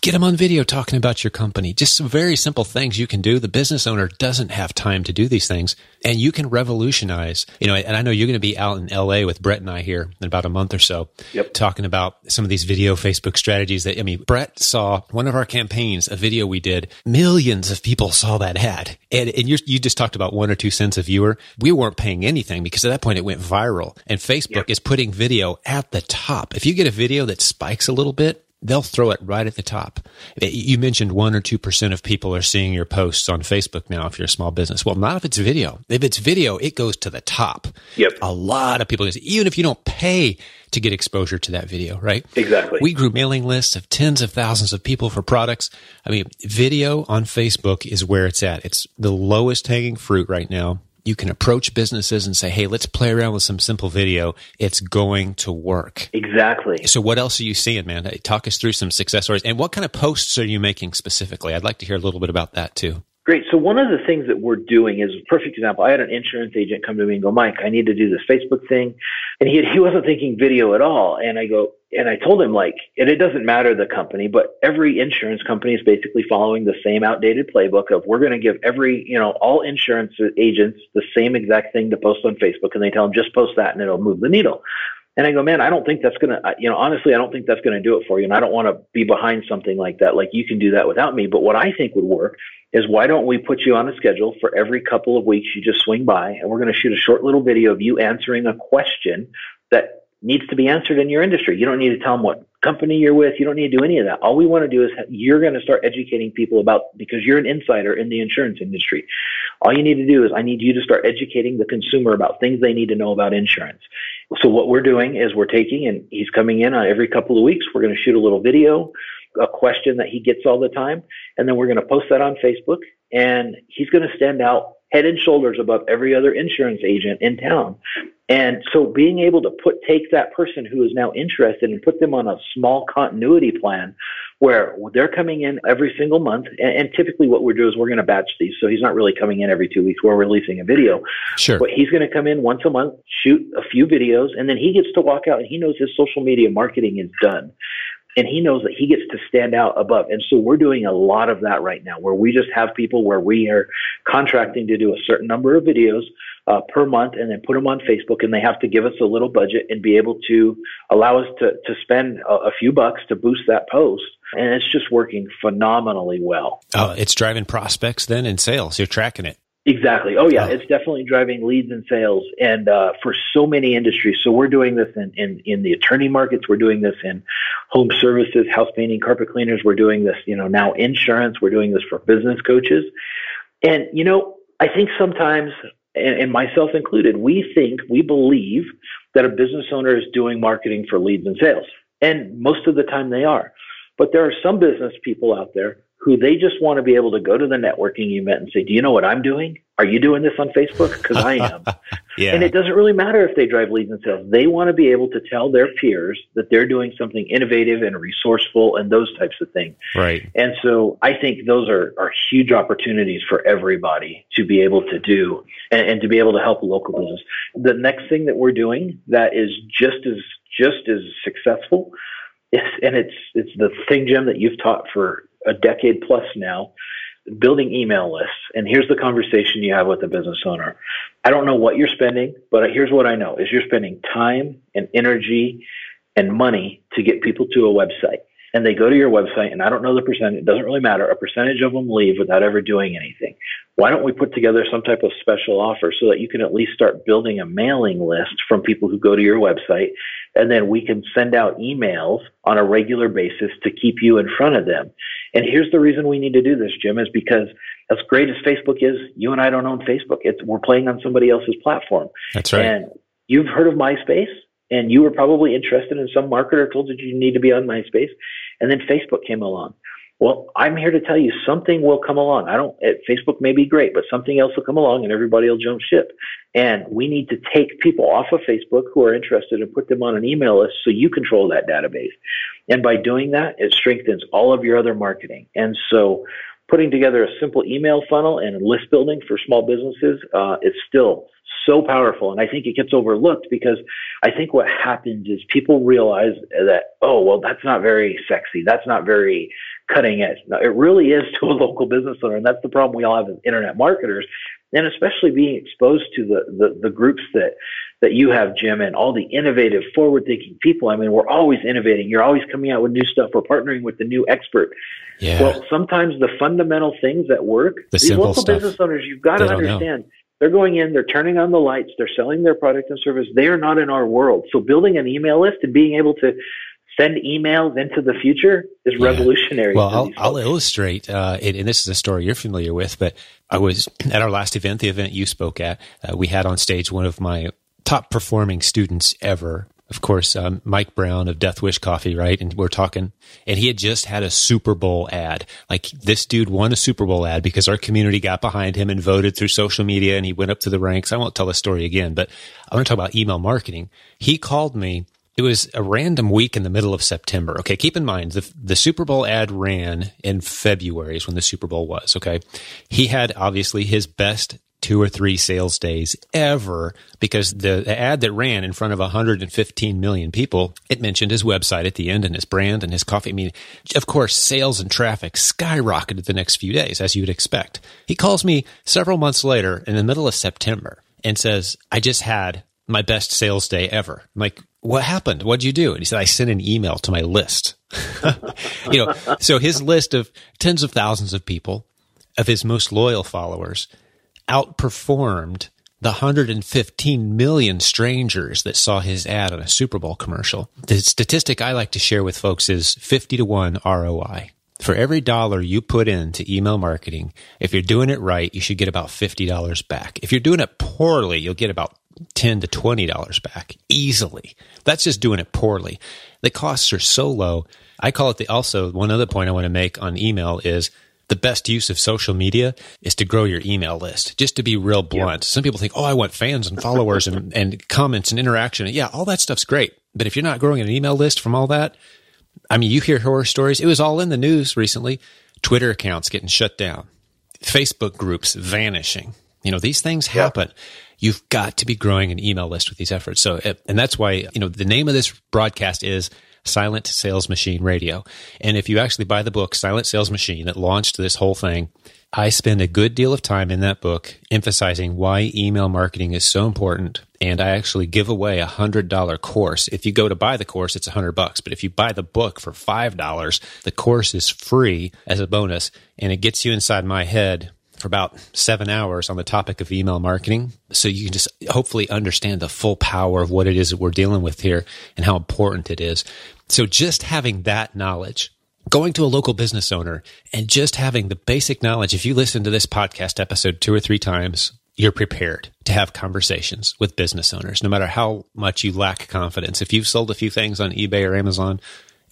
get them on video talking about your company. Just some very simple things you can do. The business owner doesn't have time to do these things and you can revolutionize, you know, and I know you're going to be out in LA with Brett and I here in about a month or so yep. talking about some of these video Facebook strategies that, I mean, Brett saw one of our campaigns, a video we did, millions of people saw that ad. And, and you just talked about one or two cents a viewer. We weren't paying anything because at that point it went viral and Facebook yep. is putting video at the top. If you get a video that spikes a little bit, they'll throw it right at the top. Eh, you mentioned one or 2% of people are seeing your posts on Facebook now if you're a small business. Well, not if it's video. If it's video, it goes to the top. Yep. A lot of people, even if you don't pay to get exposure to that video, right? Exactly. We grew mailing lists of tens of thousands of people for products. I mean, video on Facebook is where it's at. It's the lowest hanging fruit right now you can approach businesses and say, Hey, let's play around with some simple video. It's going to work. Exactly. So what else are you seeing, man? Talk us through some success stories and what kind of posts are you making specifically? I'd like to hear a little bit about that too. Great. So one of the things that we're doing is a perfect example. I had an insurance agent come to me and go, Mike, I need to do this Facebook thing. And he, he wasn't thinking video at all. And I go, and I told him like, and it doesn't matter the company, but every insurance company is basically following the same outdated playbook of we're going to give every, you know, all insurance agents the same exact thing to post on Facebook. And they tell them just post that and it'll move the needle. And I go, man, I don't think that's going to, you know, honestly, I don't think that's going to do it for you. And I don't want to be behind something like that. Like you can do that without me. But what I think would work is why don't we put you on a schedule for every couple of weeks you just swing by and we're going to shoot a short little video of you answering a question that needs to be answered in your industry. You don't need to tell them what company you're with. You don't need to do any of that. All we want to do is you're going to start educating people about because you're an insider in the insurance industry. All you need to do is I need you to start educating the consumer about things they need to know about insurance. So what we're doing is we're taking and he's coming in on every couple of weeks. We're going to shoot a little video a question that he gets all the time. And then we're going to post that on Facebook and he's going to stand out head and shoulders above every other insurance agent in town. And so being able to put take that person who is now interested and put them on a small continuity plan where they're coming in every single month. And, and typically what we do is we're going to batch these. So he's not really coming in every two weeks. We're releasing a video. Sure. But he's going to come in once a month, shoot a few videos, and then he gets to walk out and he knows his social media marketing is done and he knows that he gets to stand out above. And so we're doing a lot of that right now, where we just have people where we are contracting to do a certain number of videos uh, per month, and then put them on Facebook, and they have to give us a little budget and be able to allow us to to spend a, a few bucks to boost that post. And it's just working phenomenally well. Oh, it's driving prospects then in sales. You're tracking it. Exactly. Oh yeah, it's definitely driving leads and sales, and uh, for so many industries. So we're doing this in, in in the attorney markets. We're doing this in home services, house painting, carpet cleaners. We're doing this, you know, now insurance. We're doing this for business coaches, and you know, I think sometimes, and, and myself included, we think we believe that a business owner is doing marketing for leads and sales, and most of the time they are. But there are some business people out there who they just want to be able to go to the networking event and say, Do you know what I'm doing? Are you doing this on Facebook? Because I am. yeah. And it doesn't really matter if they drive leads and sales. They want to be able to tell their peers that they're doing something innovative and resourceful and those types of things. Right. And so I think those are, are huge opportunities for everybody to be able to do and, and to be able to help local business. The next thing that we're doing that is just as just as successful is, and it's it's the thing, Jim, that you've taught for a decade plus now, building email lists. And here's the conversation you have with the business owner. I don't know what you're spending, but here's what I know is you're spending time and energy and money to get people to a website and they go to your website, and I don't know the percentage, it doesn't really matter. A percentage of them leave without ever doing anything. Why don't we put together some type of special offer so that you can at least start building a mailing list from people who go to your website, and then we can send out emails on a regular basis to keep you in front of them. And here's the reason we need to do this, Jim, is because as great as Facebook is, you and I don't own Facebook. It's, we're playing on somebody else's platform. That's right. And you've heard of MySpace? and you were probably interested in some marketer told you you need to be on MySpace, and then Facebook came along. Well, I'm here to tell you something will come along. I don't, it, Facebook may be great, but something else will come along and everybody will jump ship. And we need to take people off of Facebook who are interested and put them on an email list so you control that database. And by doing that, it strengthens all of your other marketing. And so putting together a simple email funnel and list building for small businesses, uh, it's still so powerful. And I think it gets overlooked because I think what happens is people realize that, oh, well, that's not very sexy. That's not very cutting edge. Now, it really is to a local business owner. And that's the problem we all have as internet marketers. And especially being exposed to the, the, the groups that, that you have, Jim, and all the innovative, forward thinking people. I mean, we're always innovating. You're always coming out with new stuff. We're partnering with the new expert. Yeah. Well, sometimes the fundamental things that work, The these local stuff. business owners, you've got to don't know. understand. They're going in, they're turning on the lights, they're selling their product and service. They are not in our world. So building an email list and being able to send emails into the future is Yeah. revolutionary. Well, I'll, I'll illustrate, uh, and, and this is a story you're familiar with, but I was at our last event, the event you spoke at. Uh, we had on stage one of my top performing students ever. Of course, um, Mike Brown of Death Wish Coffee, right? And we're talking, and he had just had a Super Bowl ad. Like this dude won a Super Bowl ad because our community got behind him and voted through social media and he went up to the ranks. I won't tell the story again, but I want to talk about email marketing. He called me it was a random week in the middle of September. Okay, keep in mind the the Super Bowl ad ran in February is when the Super Bowl was. Okay, he had obviously his best two or three sales days ever because the, the ad that ran in front of 115 million people it mentioned his website at the end and his brand and his coffee. I mean, of course, sales and traffic skyrocketed the next few days as you would expect. He calls me several months later in the middle of September and says, "I just had." My best sales day ever. I'm like, what happened? What'd you do? And he said, I sent an email to my list. you know, so his list of tens of thousands of people, of his most loyal followers, outperformed the 115 million strangers that saw his ad on a Super Bowl commercial. The statistic I like to share with folks is 50 to 1 ROI. For every dollar you put into email marketing, if you're doing it right, you should get about $50 back. If you're doing it poorly, you'll get about 10 to $20 back easily. That's just doing it poorly. The costs are so low. I call it the also one other point I want to make on email is the best use of social media is to grow your email list. Just to be real blunt. Some people think, oh, I want fans and followers and, and comments and interaction. Yeah, all that stuff's great. But if you're not growing an email list from all that, I mean, you hear horror stories. It was all in the news recently. Twitter accounts getting shut down, Facebook groups vanishing. You know, these things happen. You've got to be growing an email list with these efforts. So, and that's why, you know, the name of this broadcast is Silent Sales Machine Radio. And if you actually buy the book, Silent Sales Machine, that launched this whole thing, I spend a good deal of time in that book emphasizing why email marketing is so important. And I actually give away a hundred dollar course. If you go to buy the course, it's a hundred bucks. But if you buy the book for five dollars, the course is free as a bonus and it gets you inside my head for about seven hours on the topic of email marketing. So you can just hopefully understand the full power of what it is that we're dealing with here and how important it is. So just having that knowledge going to a local business owner and just having the basic knowledge. If you listen to this podcast episode two or three times, you're prepared to have conversations with business owners, no matter how much you lack confidence. If you've sold a few things on eBay or Amazon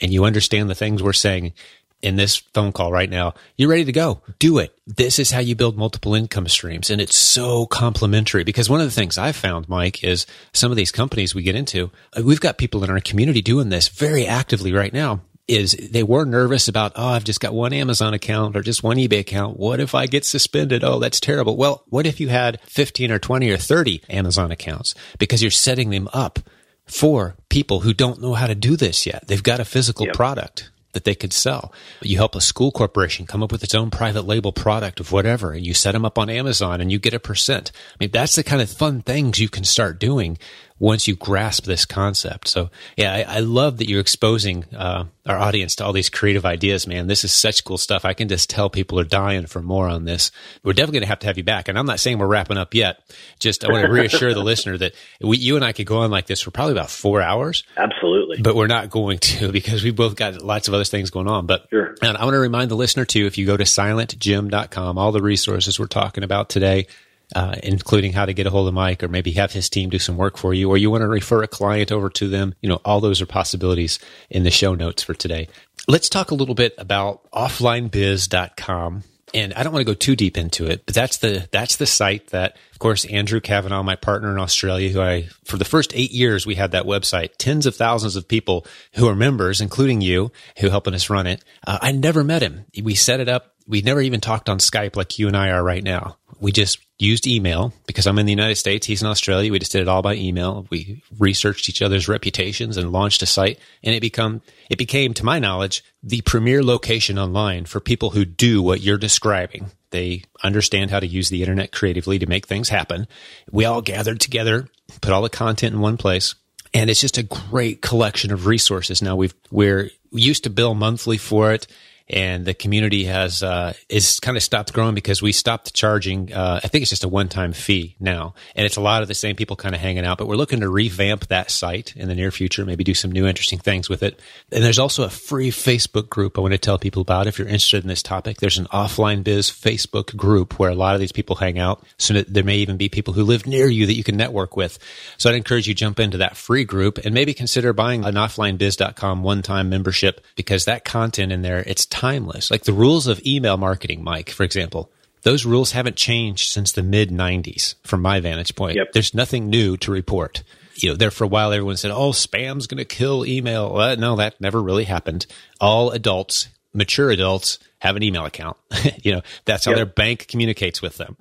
and you understand the things we're saying in this phone call right now, you're ready to go. Do it. This is how you build multiple income streams. And it's so complementary because one of the things I've found, Mike, is some of these companies we get into, uh, we've got people in our community doing this very actively right now is they were nervous about, oh, I've just got one Amazon account or just one eBay account. What if I get suspended? Oh, that's terrible. Well, what if you had 15 or 20 or 30 Amazon accounts because you're setting them up for people who don't know how to do this yet? They've got a physical yep. product that they could sell. You help a school corporation come up with its own private label product of whatever, and you set them up on Amazon and you get a percent. I mean, that's the kind of fun things you can start doing once you grasp this concept. So yeah, I, I love that you're exposing uh, our audience to all these creative ideas, man. This is such cool stuff. I can just tell people are dying for more on this. We're definitely going to have to have you back. And I'm not saying we're wrapping up yet. Just I want to reassure the listener that we, you and I could go on like this for probably about four hours. Absolutely. But we're not going to because we both got lots of other things going on. But sure. and I want to remind the listener too, if you go to silentjim.com, all the resources we're talking about today, uh, including how to get a hold of Mike or maybe have his team do some work for you, or you want to refer a client over to them. You know, all those are possibilities in the show notes for today. Let's talk a little bit about offlinebiz.com. And I don't want to go too deep into it, but that's the that's the site that, of course, Andrew Cavanagh, my partner in Australia, who I for the first eight years we had that website, tens of thousands of people who are members, including you, who helping us run it. Uh, I never met him. We set it up. We never even talked on Skype like you and I are right now. We just used email because I'm in the United States. He's in Australia. We just did it all by email. We researched each other's reputations and launched a site and it become, it became, to my knowledge, the premier location online for people who do what you're describing. They understand how to use the internet creatively to make things happen. We all gathered together, put all the content in one place. And it's just a great collection of resources. Now we've, we're used to bill monthly for it and the community has uh, is kind of stopped growing because we stopped charging. Uh, I think it's just a one time fee now, and it's a lot of the same people kind of hanging out. But we're looking to revamp that site in the near future, maybe do some new interesting things with it. And there's also a free Facebook group I want to tell people about if you're interested in this topic. There's an offline biz Facebook group where a lot of these people hang out. So there may even be people who live near you that you can network with. So I'd encourage you jump into that free group and maybe consider buying an offlinebiz.com one time membership because that content in there it's timeless. Like the rules of email marketing, Mike, for example, those rules haven't changed since the mid 90s from my vantage point. Yep. There's nothing new to report. You know, there for a while, everyone said, oh, spam's going to kill email. Well, no, that never really happened. All adults, mature adults, have an email account. you know, that's how yep. their bank communicates with them.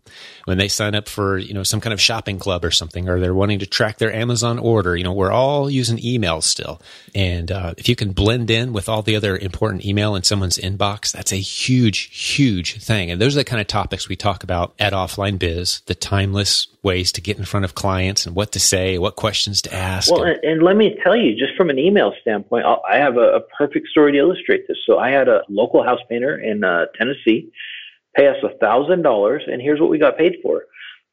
When they sign up for, you know, some kind of shopping club or something, or they're wanting to track their Amazon order, you know, we're all using email still. And uh, if you can blend in with all the other important email in someone's inbox, that's a huge, huge thing. And those are the kind of topics we talk about at Offline Biz, the timeless ways to get in front of clients and what to say, what questions to ask. Well, and, and let me tell you, just from an email standpoint, I have a, a perfect story to illustrate this. So I had a local house painter in uh, Tennessee pay us a thousand dollars, and here's what we got paid for.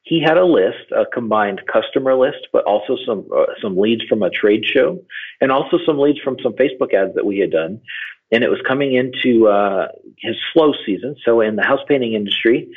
He had a list, a combined customer list, but also some uh, some leads from a trade show, and also some leads from some Facebook ads that we had done. And it was coming into uh, his slow season. So in the house painting industry,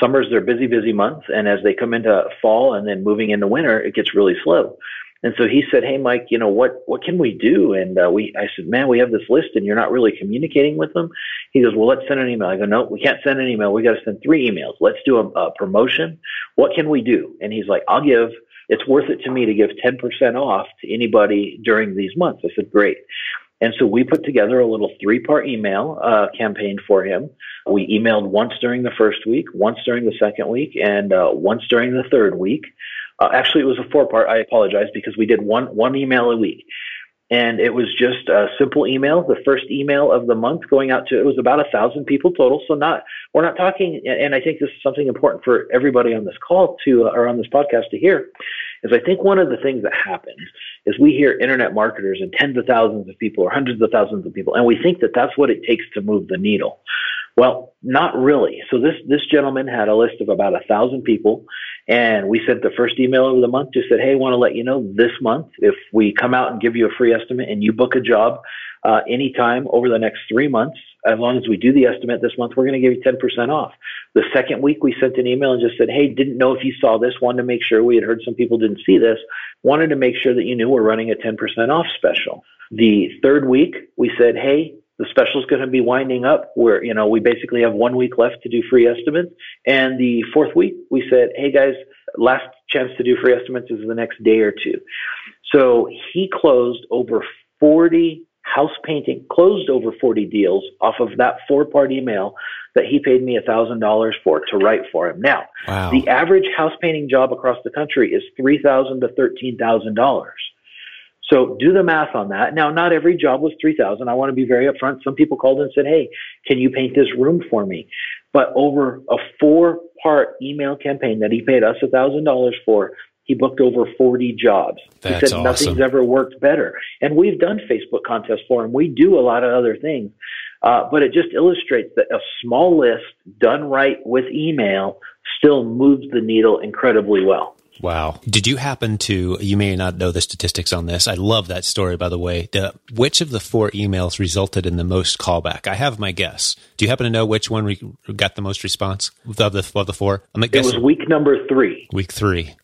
summer's their busy, busy month, and as they come into fall and then moving into winter, it gets really slow. And so he said, "Hey, Mike, you know what? What can we do?" And uh, we, I said, "Man, we have this list, and you're not really communicating with them." He goes, "Well, let's send an email." I go, "No, we can't send an email. We got to send three emails. Let's do a, a promotion. What can we do?" And he's like, "I'll give." It's worth it to me to give 10% off to anybody during these months. I said, great. And so we put together a little three part email uh, campaign for him. We emailed once during the first week, once during the second week, and uh, once during the third week. Uh, actually, it was a four part. I apologize because we did one one email a week, and it was just a simple email. The first email of the month going out to it was about a thousand people total. So not we're not talking. And I think this is something important for everybody on this call to uh, or on this podcast to hear is I think one of the things that happens is we hear internet marketers and tens of thousands of people or hundreds of thousands of people, and we think that that's what it takes to move the needle. Well, not really. So this this gentleman had a list of about a thousand people, and we sent the first email of the month. Just said, "Hey, want to let you know this month if we come out and give you a free estimate and you book a job uh, anytime over the next three months, as long as we do the estimate this month, we're going to give you 10% off. The second week, we sent an email and just said, Hey, didn't know if you saw this, wanted to make sure we had heard some people didn't see this, wanted to make sure that you knew we're running a 10% off special. The third week, we said, Hey, the special is going to be winding up where, you know, we basically have one week left to do free estimates. And the fourth week, we said, Hey guys, last chance to do free estimates is the next day or two. So he closed over 40 house painting, closed over 40 deals off of that four part email that he paid me $1,000 for to write for him. Now, wow. the average house painting job across the country is 3,000 to $13,000. So do the math on that. Now, not every job was 3000 I want to be very upfront. Some people called and said, Hey, can you paint this room for me? But over a four part email campaign that he paid us $1,000 for, he booked over 40 jobs. That's he said awesome. nothing's ever worked better. And we've done Facebook contests for him. We do a lot of other things. Uh, but it just illustrates that a small list done right with email still moves the needle incredibly well. Wow. Did you happen to, you may not know the statistics on this. I love that story, by the way. The, which of the four emails resulted in the most callback? I have my guess. Do you happen to know which one re- got the most response of the, of the four? I'm it was week number three. Week three.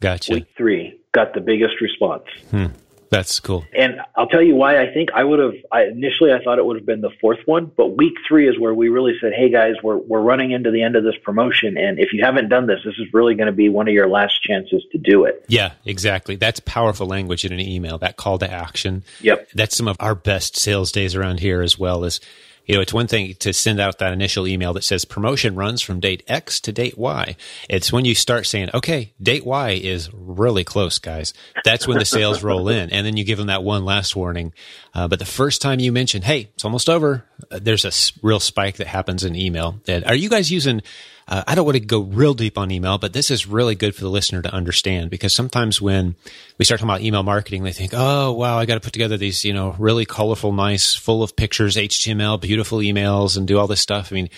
Gotcha. Week three got the biggest response. Hmm. That's cool. And I'll tell you why I think I would have. I, initially, I thought it would have been the fourth one, but week three is where we really said, "Hey guys, we're we're running into the end of this promotion, and if you haven't done this, this is really going to be one of your last chances to do it." Yeah, exactly. That's powerful language in an email. That call to action. Yep. That's some of our best sales days around here as well. As you know, it's one thing to send out that initial email that says promotion runs from date X to date Y. It's when you start saying, okay, date Y is really close, guys. That's when the sales roll in. And then you give them that one last warning. Uh, but the first time you mention, hey, it's almost over, uh, there's a real spike that happens in email. That, are you guys using uh, I don't want to go real deep on email, but this is really good for the listener to understand because sometimes when we start talking about email marketing, they think, oh, wow, I got to put together these, you know, really colorful, nice, full of pictures, HTML, beautiful emails and do all this stuff. I mean,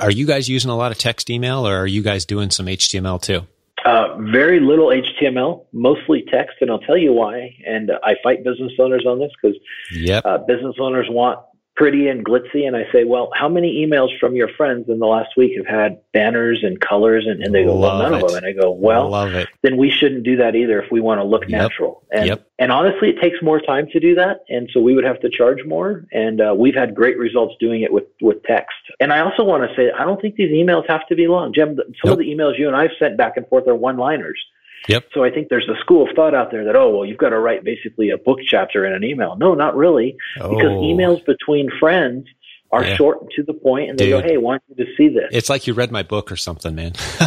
are you guys using a lot of text email or are you guys doing some HTML too? Uh, very little HTML, mostly text, and I'll tell you why. And uh, I fight business owners on this because yep. uh, business owners want pretty and glitzy. And I say, well, how many emails from your friends in the last week have had banners and colors? And, and they go, Love well, none it. of them. And I go, well, then we shouldn't do that either if we want to look Yep. natural. And, Yep. and honestly, it takes more time to do that. And so we would have to charge more. And uh, we've had great results doing it with, with text. And I also want to say, I don't think these emails have to be long. Jim, some Nope. of the emails you and I've sent back and forth are one liners. Yep. So I think there's a school of thought out there that, oh, well, you've got to write basically a book chapter in an email. No, not really. Because Oh. emails between friends are Yeah. short and to the point, and they go, Dude. "Hey, want you to see this?" It's like you read my book or something, man.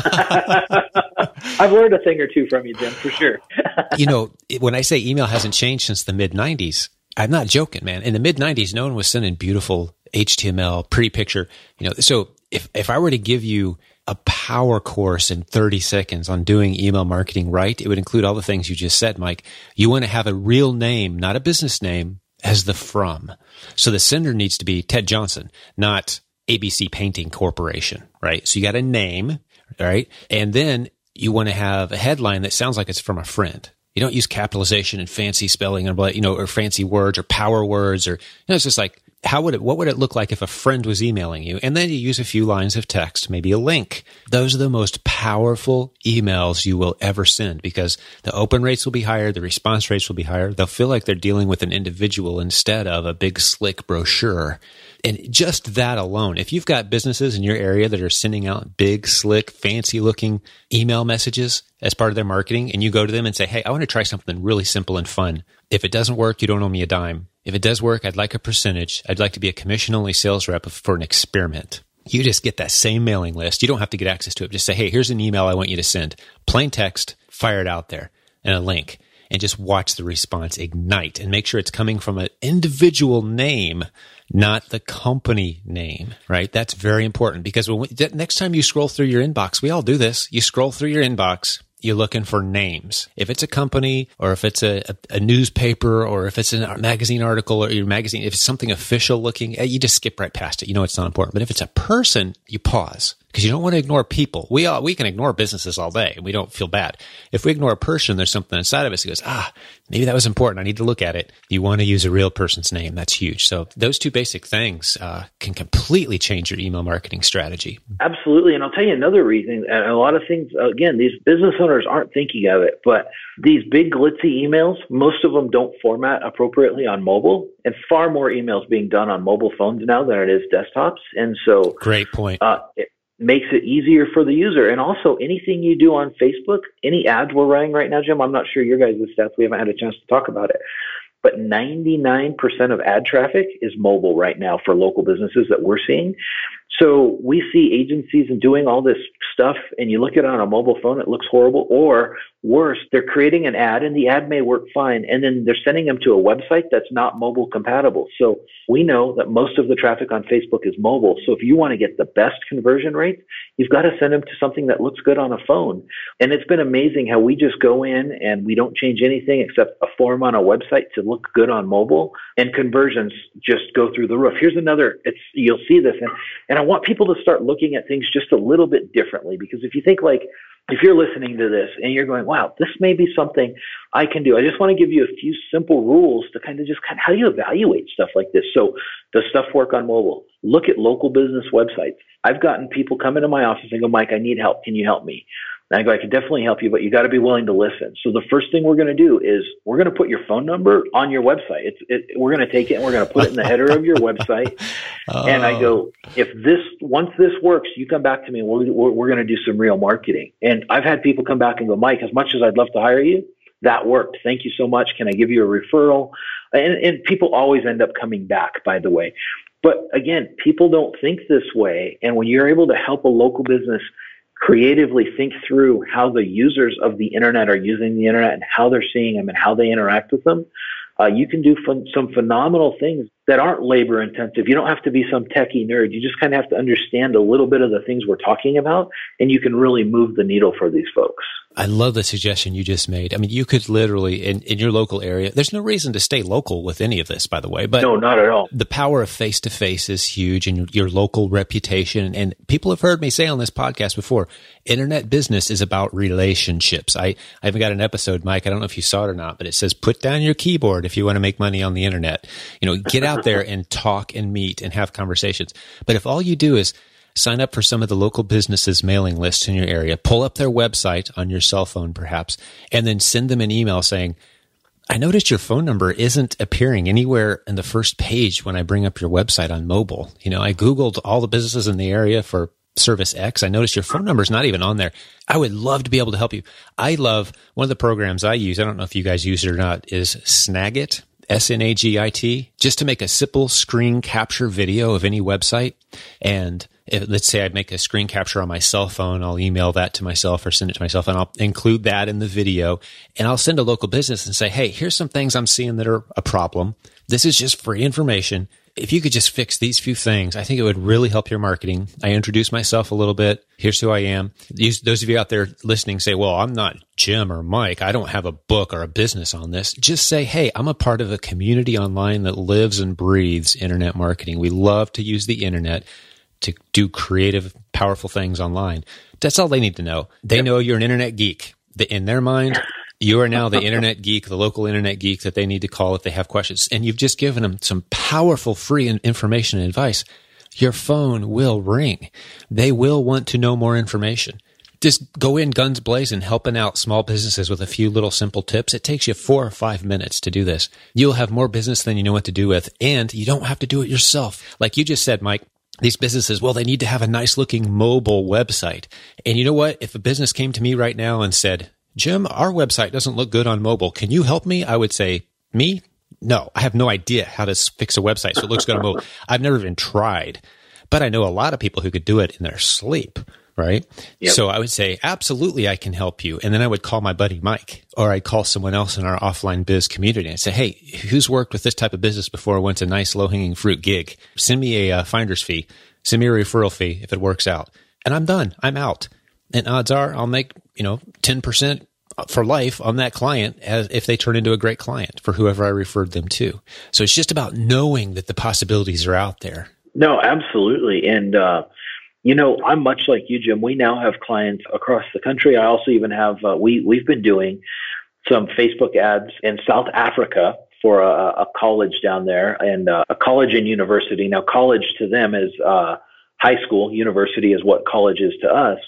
I've learned a thing or two from you, Jim, for sure. you know, when I say email hasn't changed since the mid 90s, I'm not joking, man. In the mid 90s, no one was sending beautiful HTML, pretty picture. You know, so if, if I were to give you a power course in 30 seconds on doing email marketing right, it would include all the things you just said, Mike. You want to have a real name, not a business name, as the from. So the sender needs to be Ted Johnson, not ABC Painting Corporation, right? So you got a name, right? And then you want to have a headline that sounds like it's from a friend. You don't use capitalization and fancy spelling and you know, or fancy words or power words or, you know, it's just like, how would it, what would it look like if a friend was emailing you? And then you use a few lines of text, maybe a link. Those are the most powerful emails you will ever send because the open rates will be higher. The response rates will be higher. They'll feel like they're dealing with an individual instead of a big slick brochure. And just that alone, if you've got businesses in your area that are sending out big, slick, fancy looking email messages as part of their marketing, and you go to them and say, Hey, I want to try something really simple and fun. If it doesn't work, you don't owe me a dime. If it does work, I'd like a percentage. I'd like to be a commission only sales rep for an experiment. You just get that same mailing list. You don't have to get access to it. Just say, Hey, here's an email I want you to send. Plain text, fire it out there and a link and just watch the response ignite and make sure it's coming from an individual name, not the company name, right? That's very important because when we, next time you scroll through your inbox, we all do this. You scroll through your inbox you're looking for names. If it's a company or if it's a, a, a, newspaper or if it's a magazine article or your magazine, if it's something official looking, eh, you just skip right past it. You know it's not important. But if it's a person, you pause because you don't want to ignore people. We all, we can ignore businesses all day and we don't feel bad. If we ignore a person, there's something inside of us that goes, ah, maybe that was important. I need to look at it. You want to use a real person's name. That's huge. So those two basic things uh, can completely change your email marketing strategy. Absolutely. And I'll tell you another reason. And a lot of things, again, these business owners aren't thinking of it, but these big glitzy emails, most of them don't format appropriately on mobile and far more emails being done on mobile phones now than it is desktops. And so great point. Uh, it, makes it easier for the user. And also, anything you do on Facebook, any ads we're running right now, Jim, I'm not sure your guys' stats, we haven't had a chance to talk about it. But 99% of ad traffic is mobile right now for local businesses that we're seeing. So we see agencies doing all this stuff, and you look at it on a mobile phone, it looks horrible. Or worse, they're creating an ad, and the ad may work fine, and then they're sending them to a website that's not mobile compatible. So we know that most of the traffic on Facebook is mobile. So if you want to get the best conversion rates, you've got to send them to something that looks good on a phone. And it's been amazing how we just go in and we don't change anything except a form on a website to look good on mobile, and conversions just go through the roof. Here's another. It's you'll see this, and and I want people to start looking at things just a little bit differently because if you think like, if you're listening to this and you're going, wow, this may be something I can do. I just want to give you a few simple rules to kind of just kind of how do you evaluate stuff like this? So does stuff work on mobile? Look at local business websites. I've gotten people come into my office and go, Mike, I need help. Can you help me? And I go, I can definitely help you, but you got to be willing to listen. So the first thing we're going to do is we're going to put your phone number on your website. It's, it, we're going to take it and we're going to put it in the header of your website. Oh. And I go, if this, once this works, you come back to me and we're, we're, we're going to do some real marketing. And I've had people come back and go, Mike, as much as I'd love to hire you, that worked. Thank you so much. Can I give you a referral? And, and people always end up coming back, by the way. But again, people don't think this way. And when you're able to help a local business creatively think through how the users of the internet are using the internet and how they're seeing them and how they interact with them, uh, you can do fun, some phenomenal things that aren't labor intensive. You don't have to be some techie nerd. You just kind of have to understand a little bit of the things we're talking about, and you can really move the needle for these folks. I love the suggestion you just made. I mean, you could literally in, in your local area. There's no reason to stay local with any of this, by the way. But no, not at all. The power of face to face is huge, and your local reputation. And people have heard me say on this podcast before, internet business is about relationships. I I haven't got an episode, Mike. I don't know if you saw it or not, but it says put down your keyboard if you want to make money on the internet. You know, get out there and talk and meet and have conversations. But if all you do is sign up for some of the local businesses mailing lists in your area, pull up their website on your cell phone perhaps, and then send them an email saying, I noticed your phone number isn't appearing anywhere in the first page when I bring up your website on mobile. You know, I Googled all the businesses in the area for service X. I noticed your phone number is not even on there. I would love to be able to help you. I love one of the programs I use. I don't know if you guys use it or not is Snagit. S-N-A-G-I-T, just to make a simple screen capture video of any website. And if, let's say I make a screen capture on my cell phone, I'll email that to myself or send it to myself and I'll include that in the video and I'll send a local business and say, Hey, here's some things I'm seeing that are a problem. This is just free information if you could just fix these few things, I think it would really help your marketing. I introduce myself a little bit. Here's who I am. These, those of you out there listening say, well, I'm not Jim or Mike. I don't have a book or a business on this. Just say, hey, I'm a part of a community online that lives and breathes internet marketing. We love to use the internet to do creative, powerful things online. That's all they need to know. They yep. know you're an internet geek. In their mind, You are now the internet geek, the local internet geek that they need to call if they have questions. And you've just given them some powerful free information and advice. Your phone will ring. They will want to know more information just go in guns blazing, helping out small businesses with a few little simple tips. It takes you four or five minutes to do this. You'll have more business than you know what to do with, and you don't have to do it yourself. Like you just said, Mike, these businesses, well, they need to have a nice looking mobile website. And you know what? If a business came to me right now and said, Jim, our website doesn't look good on mobile. Can you help me? I would say, me? No, I have no idea how to fix a website so it looks good on mobile. I've never even tried, but I know a lot of people who could do it in their sleep right? Yep. So I would say, absolutely, I can help you. And then I would call my buddy Mike, or I'd call someone else in our offline biz community and say, hey, who's worked with this type of business before? Wants a nice low hanging fruit gig? Send me a uh, finder's fee. Send me a referral fee if it works out. And I'm done. I'm out. And odds are I'll make, you know, 10% for life on that client as if they turn into a great client for whoever I referred them to. So it's just about knowing that the possibilities are out there. No, absolutely. And, uh, you know, I'm much like you, Jim. We now have clients across the country. I also even have uh, we we've been doing some Facebook ads in South Africa for a, a college down there and uh, a college and university. Now, college to them is uh, high school. University is what college is to us.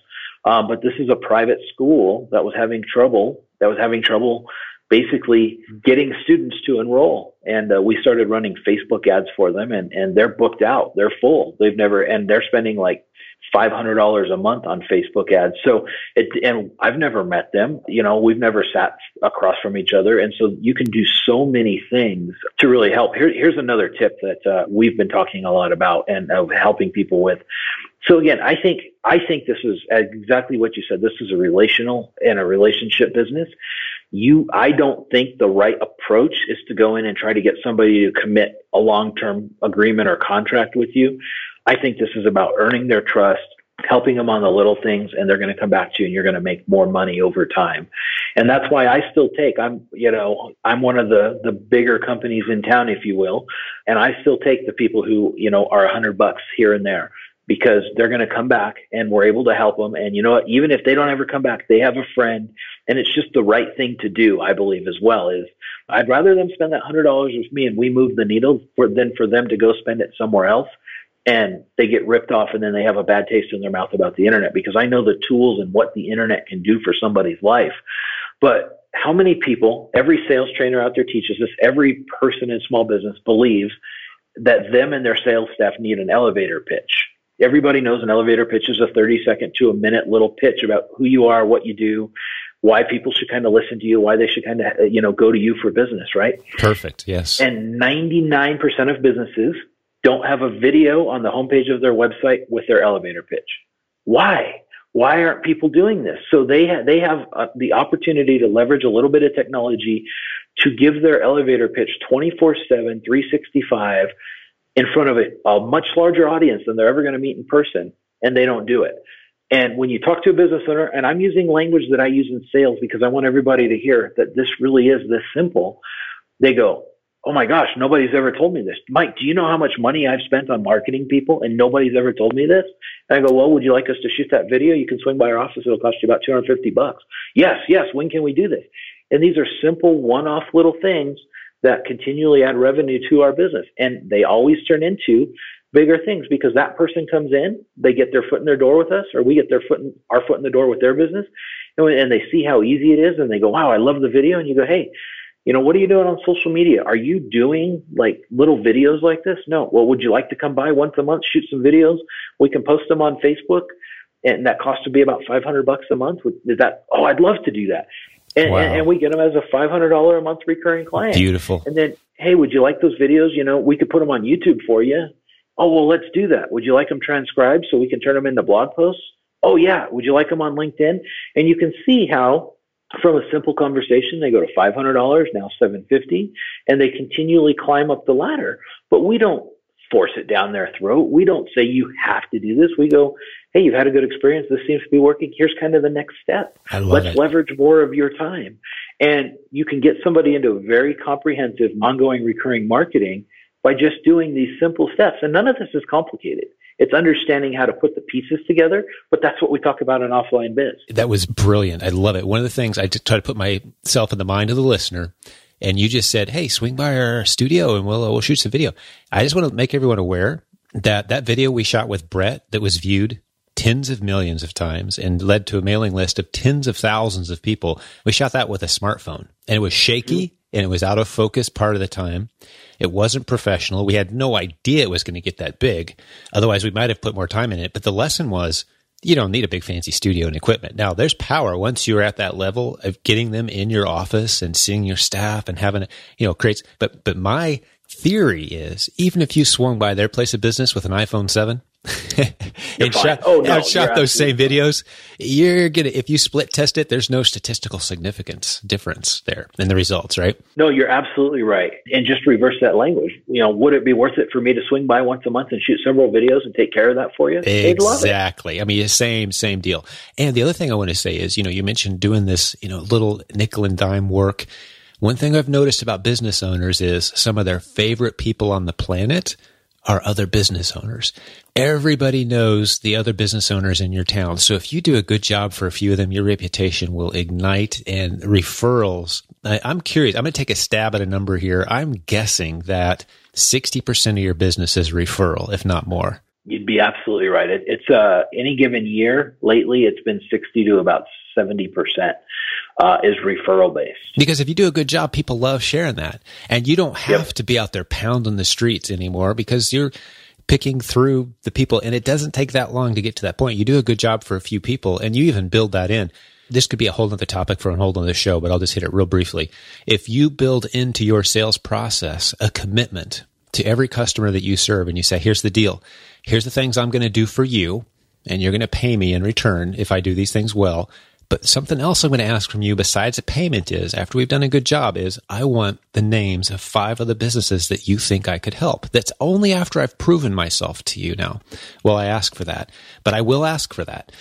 Um, but this is a private school that was having trouble. That was having trouble basically getting students to enroll. And uh, we started running Facebook ads for them, and and they're booked out. They're full. They've never and they're spending like $500 a month on Facebook ads. So it, and I've never met them, you know, we've never sat across from each other. And so you can do so many things to really help. Here, here's another tip that uh, we've been talking a lot about and of helping people with. So again, I think, I think this is exactly what you said. This is a relational and a relationship business. You, I don't think the right approach is to go in and try to get somebody to commit a long-term agreement or contract with you. I think this is about earning their trust, helping them on the little things, and they're going to come back to you and you're going to make more money over time. And that's why I still take, I'm, you know, I'm one of the, the bigger companies in town, if you will. And I still take the people who, you know, are a hundred bucks here and there because they're going to come back and we're able to help them. And you know what? Even if they don't ever come back, they have a friend and it's just the right thing to do, I believe as well is I'd rather them spend that hundred dollars with me and we move the needle for, than for them to go spend it somewhere else and they get ripped off and then they have a bad taste in their mouth about the internet because I know the tools and what the internet can do for somebody's life. But how many people, every sales trainer out there teaches this, every person in small business believes that them and their sales staff need an elevator pitch. Everybody knows an elevator pitch is a 30 second to a minute little pitch about who you are, what you do, why people should kind of listen to you, why they should kind of, you know, go to you for business, right? Perfect. Yes. And 99% of businesses don't have a video on the homepage of their website with their elevator pitch. Why? Why aren't people doing this? So they ha- they have uh, the opportunity to leverage a little bit of technology to give their elevator pitch 24/7, 365 in front of a, a much larger audience than they're ever going to meet in person, and they don't do it. And when you talk to a business owner, and I'm using language that I use in sales because I want everybody to hear that this really is this simple, they go, oh my gosh, nobody's ever told me this. Mike, do you know how much money I've spent on marketing people and nobody's ever told me this? And I go, well, would you like us to shoot that video? You can swing by our office. It'll cost you about 250 bucks. Yes, yes. When can we do this? And these are simple one-off little things that continually add revenue to our business. And they always turn into bigger things because that person comes in, they get their foot in their door with us, or we get their foot in, our foot in the door with their business, and, and they see how easy it is, and they go, "Wow, I love the video." And you go, "Hey, you know, what are you doing on social media? Are you doing like little videos like this? No. Well, would you like to come by once a month, shoot some videos? We can post them on Facebook and that cost would be about 500 bucks a month. Is that, oh, I'd love to do that. And, wow. and, and we get them as a $500 a month recurring client. Beautiful. And then, hey, would you like those videos? You know, we could put them on YouTube for you. Oh, well, let's do that. Would you like them transcribed so we can turn them into blog posts? Oh, yeah. Would you like them on LinkedIn? And you can see how from a simple conversation, they go to $500, now 750 and they continually climb up the ladder. But we don't force it down their throat. We don't say you have to do this. We go, hey, you've had a good experience. This seems to be working. Here's kind of the next step. Let's it. leverage more of your time. And you can get somebody into a very comprehensive, ongoing, recurring marketing by just doing these simple steps. And none of this is complicated. It's understanding how to put the pieces together, but that's what we talk about in offline biz. That was brilliant. I love it. One of the things I try to put myself in the mind of the listener, and you just said, "Hey, swing by our studio and we'll we'll shoot some video." I just want to make everyone aware that that video we shot with Brett that was viewed tens of millions of times and led to a mailing list of tens of thousands of people. We shot that with a smartphone and it was shaky and it was out of focus part of the time. It wasn't professional. We had no idea it was going to get that big. Otherwise, we might have put more time in it. But the lesson was you don't need a big fancy studio and equipment. Now, there's power once you're at that level of getting them in your office and seeing your staff and having, it, you know, creates. But, but my theory is even if you swung by their place of business with an iPhone 7, and shot, oh, no, shot those same videos, you're gonna if you split test it, there's no statistical significance difference there in the results, right? No, you're absolutely right. And just reverse that language. You know, would it be worth it for me to swing by once a month and shoot several videos and take care of that for you? Exactly. I mean, same same deal. And the other thing I want to say is, you know, you mentioned doing this, you know, little nickel and dime work. One thing I've noticed about business owners is some of their favorite people on the planet are other business owners. Everybody knows the other business owners in your town. So if you do a good job for a few of them, your reputation will ignite and referrals. I, am curious. I'm going to take a stab at a number here. I'm guessing that 60% of your business is referral, if not more. You'd be absolutely right. It, it's uh, any given year lately, it's been 60 to about 70% uh, is referral based. Because if you do a good job, people love sharing that. And you don't have yep. to be out there pounding the streets anymore because you're picking through the people. And it doesn't take that long to get to that point. You do a good job for a few people and you even build that in. This could be a whole other topic for a whole other show, but I'll just hit it real briefly. If you build into your sales process a commitment to every customer that you serve and you say, here's the deal. Here's the things I'm going to do for you. And you're going to pay me in return if I do these things well. But something else I'm going to ask from you besides a payment is after we've done a good job is I want the names of five of the businesses that you think I could help. That's only after I've proven myself to you now. Well, I ask for that, but I will ask for that.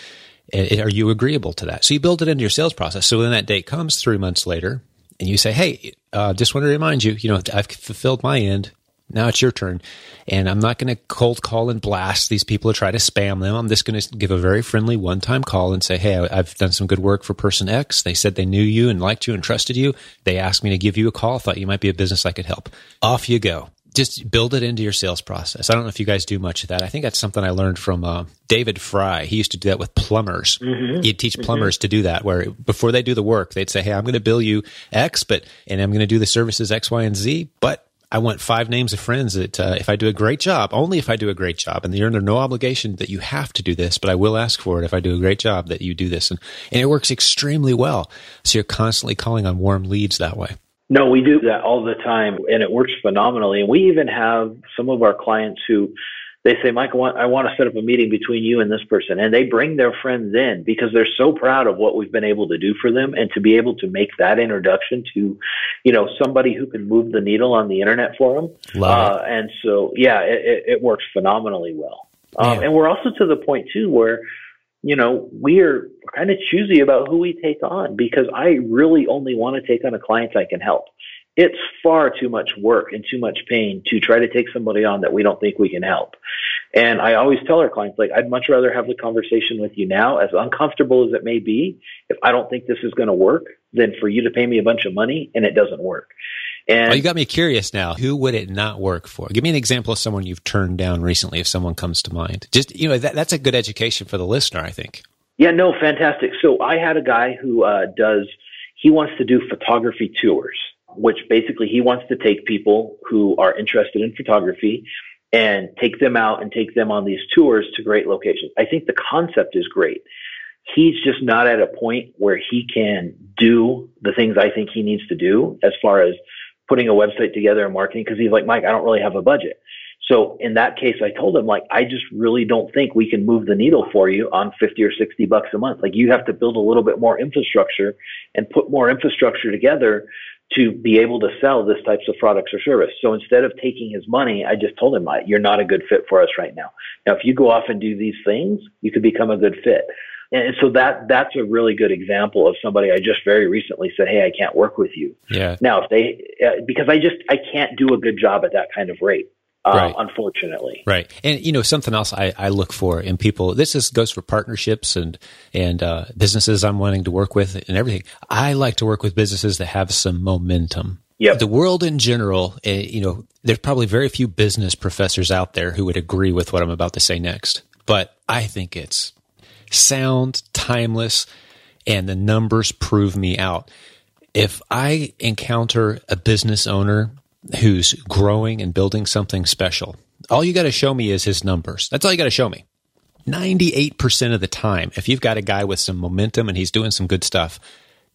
Are you agreeable to that? So you build it into your sales process. So when that date comes three months later and you say, Hey, uh, just want to remind you, you know, I've fulfilled my end now it's your turn. And I'm not going to cold call and blast these people to try to spam them. I'm just going to give a very friendly one time call and say, Hey, I've done some good work for person X. They said they knew you and liked you and trusted you. They asked me to give you a call. Thought you might be a business I could help. Off you go. Just build it into your sales process. I don't know if you guys do much of that. I think that's something I learned from uh, David Fry. He used to do that with plumbers. Mm-hmm. He'd teach mm-hmm. plumbers mm-hmm. to do that, where before they do the work, they'd say, "Hey, I'm going to bill you X, but and I'm going to do the services X, Y, and Z, but I want five names of friends that uh, if I do a great job, only if I do a great job, and you're under no obligation that you have to do this, but I will ask for it if I do a great job that you do this, and and it works extremely well. So you're constantly calling on warm leads that way. No, we do that all the time, and it works phenomenally. And we even have some of our clients who they say, Mike, I want, I want to set up a meeting between you and this person. And they bring their friends in because they're so proud of what we've been able to do for them and to be able to make that introduction to, you know, somebody who can move the needle on the internet for them. Uh, and so, yeah, it, it, works phenomenally well. Um, and we're also to the point too where, you know, we are kind of choosy about who we take on because I really only want to take on a client I can help it's far too much work and too much pain to try to take somebody on that we don't think we can help. And I always tell our clients, like, I'd much rather have the conversation with you now, as uncomfortable as it may be, if I don't think this is going to work, than for you to pay me a bunch of money and it doesn't work. And oh, you got me curious now. Who would it not work for? Give me an example of someone you've turned down recently, if someone comes to mind. Just, you know, that, that's a good education for the listener, I think. Yeah, no, fantastic. So I had a guy who uh, does, he wants to do photography tours which basically he wants to take people who are interested in photography and take them out and take them on these tours to great locations. I think the concept is great. He's just not at a point where he can do the things I think he needs to do as far as putting a website together and marketing because he's like, Mike, I don't really have a budget. So in that case, I told him like, I just really don't think we can move the needle for you on 50 or 60 bucks a month. Like you have to build a little bit more infrastructure and put more infrastructure together to be able to sell this types of products or service. So instead of taking his money, I just told him, you're not a good fit for us right now. Now, if you go off and do these things, you could become a good fit. And so that that's a really good example of somebody I just very recently said, "Hey, I can't work with you." Yeah. Now, if they uh, because I just I can't do a good job at that kind of rate. Uh, right. unfortunately. Right. And, you know, something else I, I look for in people, this is, goes for partnerships and, and, uh, businesses I'm wanting to work with and everything. I like to work with businesses that have some momentum. Yep. The world in general, uh, you know, there's probably very few business professors out there who would agree with what I'm about to say next, but I think it's sound, timeless, and the numbers prove me out. If I encounter a business owner who's growing and building something special. All you got to show me is his numbers. That's all you got to show me. 98% of the time, if you've got a guy with some momentum and he's doing some good stuff,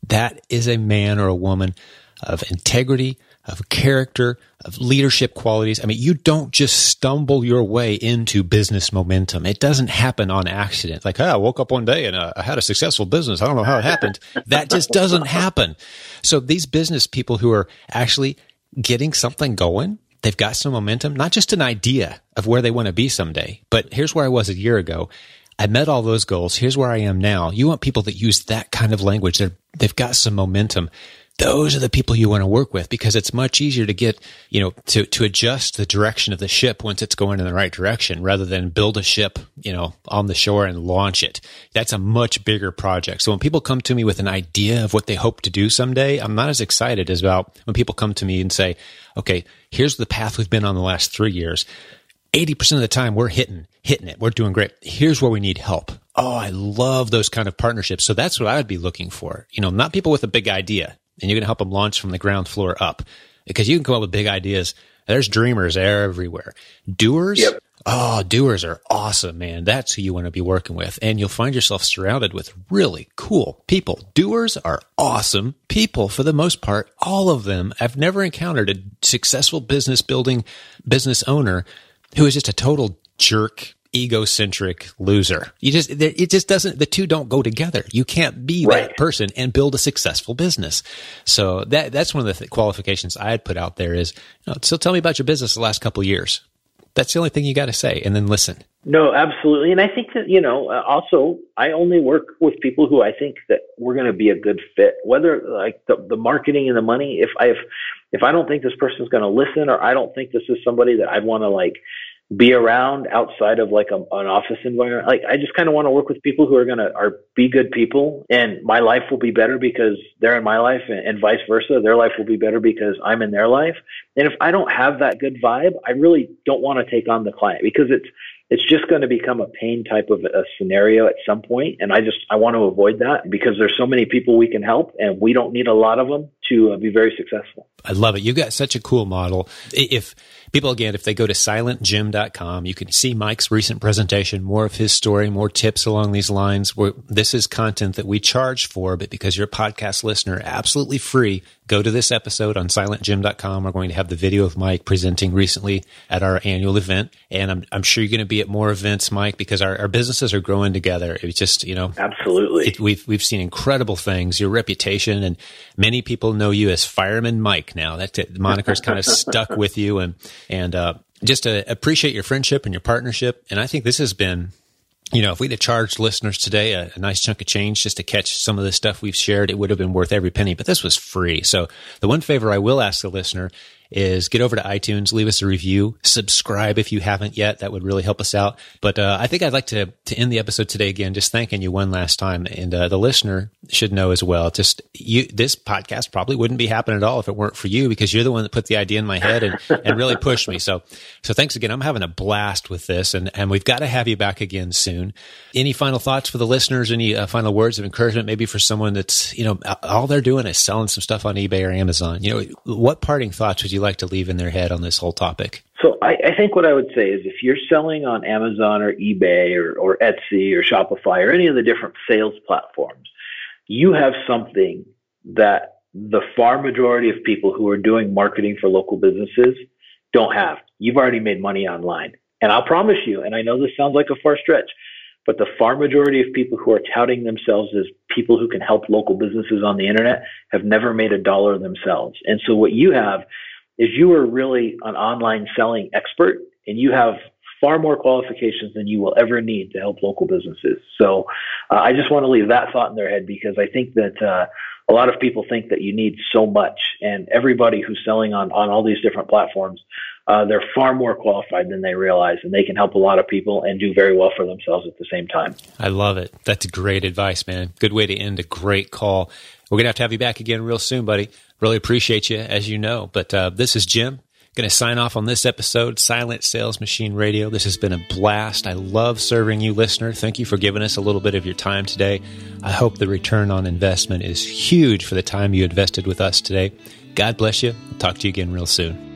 that is a man or a woman of integrity, of character, of leadership qualities. I mean, you don't just stumble your way into business momentum. It doesn't happen on accident. Like, oh, I woke up one day and uh, I had a successful business. I don't know how it happened. that just doesn't happen. So these business people who are actually getting something going. They've got some momentum, not just an idea of where they want to be someday, but here's where I was a year ago. I met all those goals. Here's where I am now. You want people that use that kind of language. They're, they've got some momentum those are the people you want to work with because it's much easier to get, you know, to, to adjust the direction of the ship once it's going in the right direction rather than build a ship, you know, on the shore and launch it. That's a much bigger project. So when people come to me with an idea of what they hope to do someday, I'm not as excited as about when people come to me and say, okay, here's the path we've been on the last three years. 80% of the time we're hitting, hitting it. We're doing great. Here's where we need help. Oh, I love those kind of partnerships. So that's what I would be looking for. You know, not people with a big idea and you're going to help them launch from the ground floor up because you can come up with big ideas. There's dreamers everywhere. Doers. Yep. Oh, doers are awesome, man. That's who you want to be working with. And you'll find yourself surrounded with really cool people. Doers are awesome people for the most part. All of them. I've never encountered a successful business building business owner who is just a total jerk egocentric loser. You just, it just doesn't, the two don't go together. You can't be right. that person and build a successful business. So that, that's one of the th- qualifications I'd put out there is, you know, so tell me about your business the last couple years. That's the only thing you got to say and then listen. No, absolutely. And I think that, you know, uh, also I only work with people who I think that we're going to be a good fit, whether like the, the marketing and the money, if I, if, if I don't think this person's going to listen or I don't think this is somebody that I'd want to like, be around outside of like a, an office environment. Like I just kind of want to work with people who are going to are be good people and my life will be better because they're in my life and, and vice versa. Their life will be better because I'm in their life. And if I don't have that good vibe, I really don't want to take on the client because it's it's just going to become a pain type of a scenario at some point and i just i want to avoid that because there's so many people we can help and we don't need a lot of them to uh, be very successful. I love it. You've got such a cool model. If people again if they go to silentjim.com you can see mike's recent presentation more of his story more tips along these lines. Where this is content that we charge for but because you're a podcast listener absolutely free go to this episode on silentjim.com we're going to have the video of mike presenting recently at our annual event. And i'm, I'm sure you're going to be at more events mike because our, our businesses are growing together. It's just you know absolutely. it, we've we've seen incredible things. Your reputation and many people know you as fireman mike now that the moniker's kind of stuck with you and and uh, just to appreciate your friendship and your partnership. And I think this has been, you know, if we'd have charged listeners today a, a, nice chunk of change just to catch some of the stuff we've shared, it would have been worth every penny. But this was free. So the one favor I will ask the listener is get over to iTunes, leave us a review, subscribe if you haven't yet. That would really help us out. But uh, I think I'd like to to end the episode today again, just thanking you one last time, and uh, the listener should know as well. Just you, this podcast probably wouldn't be happening at all if it weren't for you, because you're the one that put the idea in my head and and really pushed me. So so thanks again. I'm having a blast with this, and and we've got to have you back again soon. Any final thoughts for the listeners? Any uh, final words of encouragement, maybe for someone that's you know all they're doing is selling some stuff on eBay or Amazon. You know, what parting thoughts would you you like to leave in their head on this whole topic? So I, I think what I would say is if you're selling on Amazon or eBay or, or Etsy or Shopify or any of the different sales platforms, you have something that the far majority of people who are doing marketing for local businesses don't have. You've already made money online. And I'll promise you, and I know this sounds like a far stretch, but the far majority of people who are touting themselves as people who can help local businesses on the internet have never made a dollar themselves. And so what you have is you are really an online selling expert and you have far more qualifications than you will ever need to help local businesses. So uh, I just want to leave that thought in their head because I think that uh, a lot of people think that you need so much, and everybody who's selling on on all these different platforms uh, they're far more qualified than they realize, and they can help a lot of people and do very well for themselves at the same time. I love it. That's great advice, man. Good way to end a great call. We're gonna have to have you back again real soon, buddy. Really appreciate you, as you know. But uh, this is Jim. Going to sign off on this episode, Silent Sales Machine Radio. This has been a blast. I love serving you, listener. Thank you for giving us a little bit of your time today. I hope the return on investment is huge for the time you invested with us today. God bless you. I'll talk to you again real soon.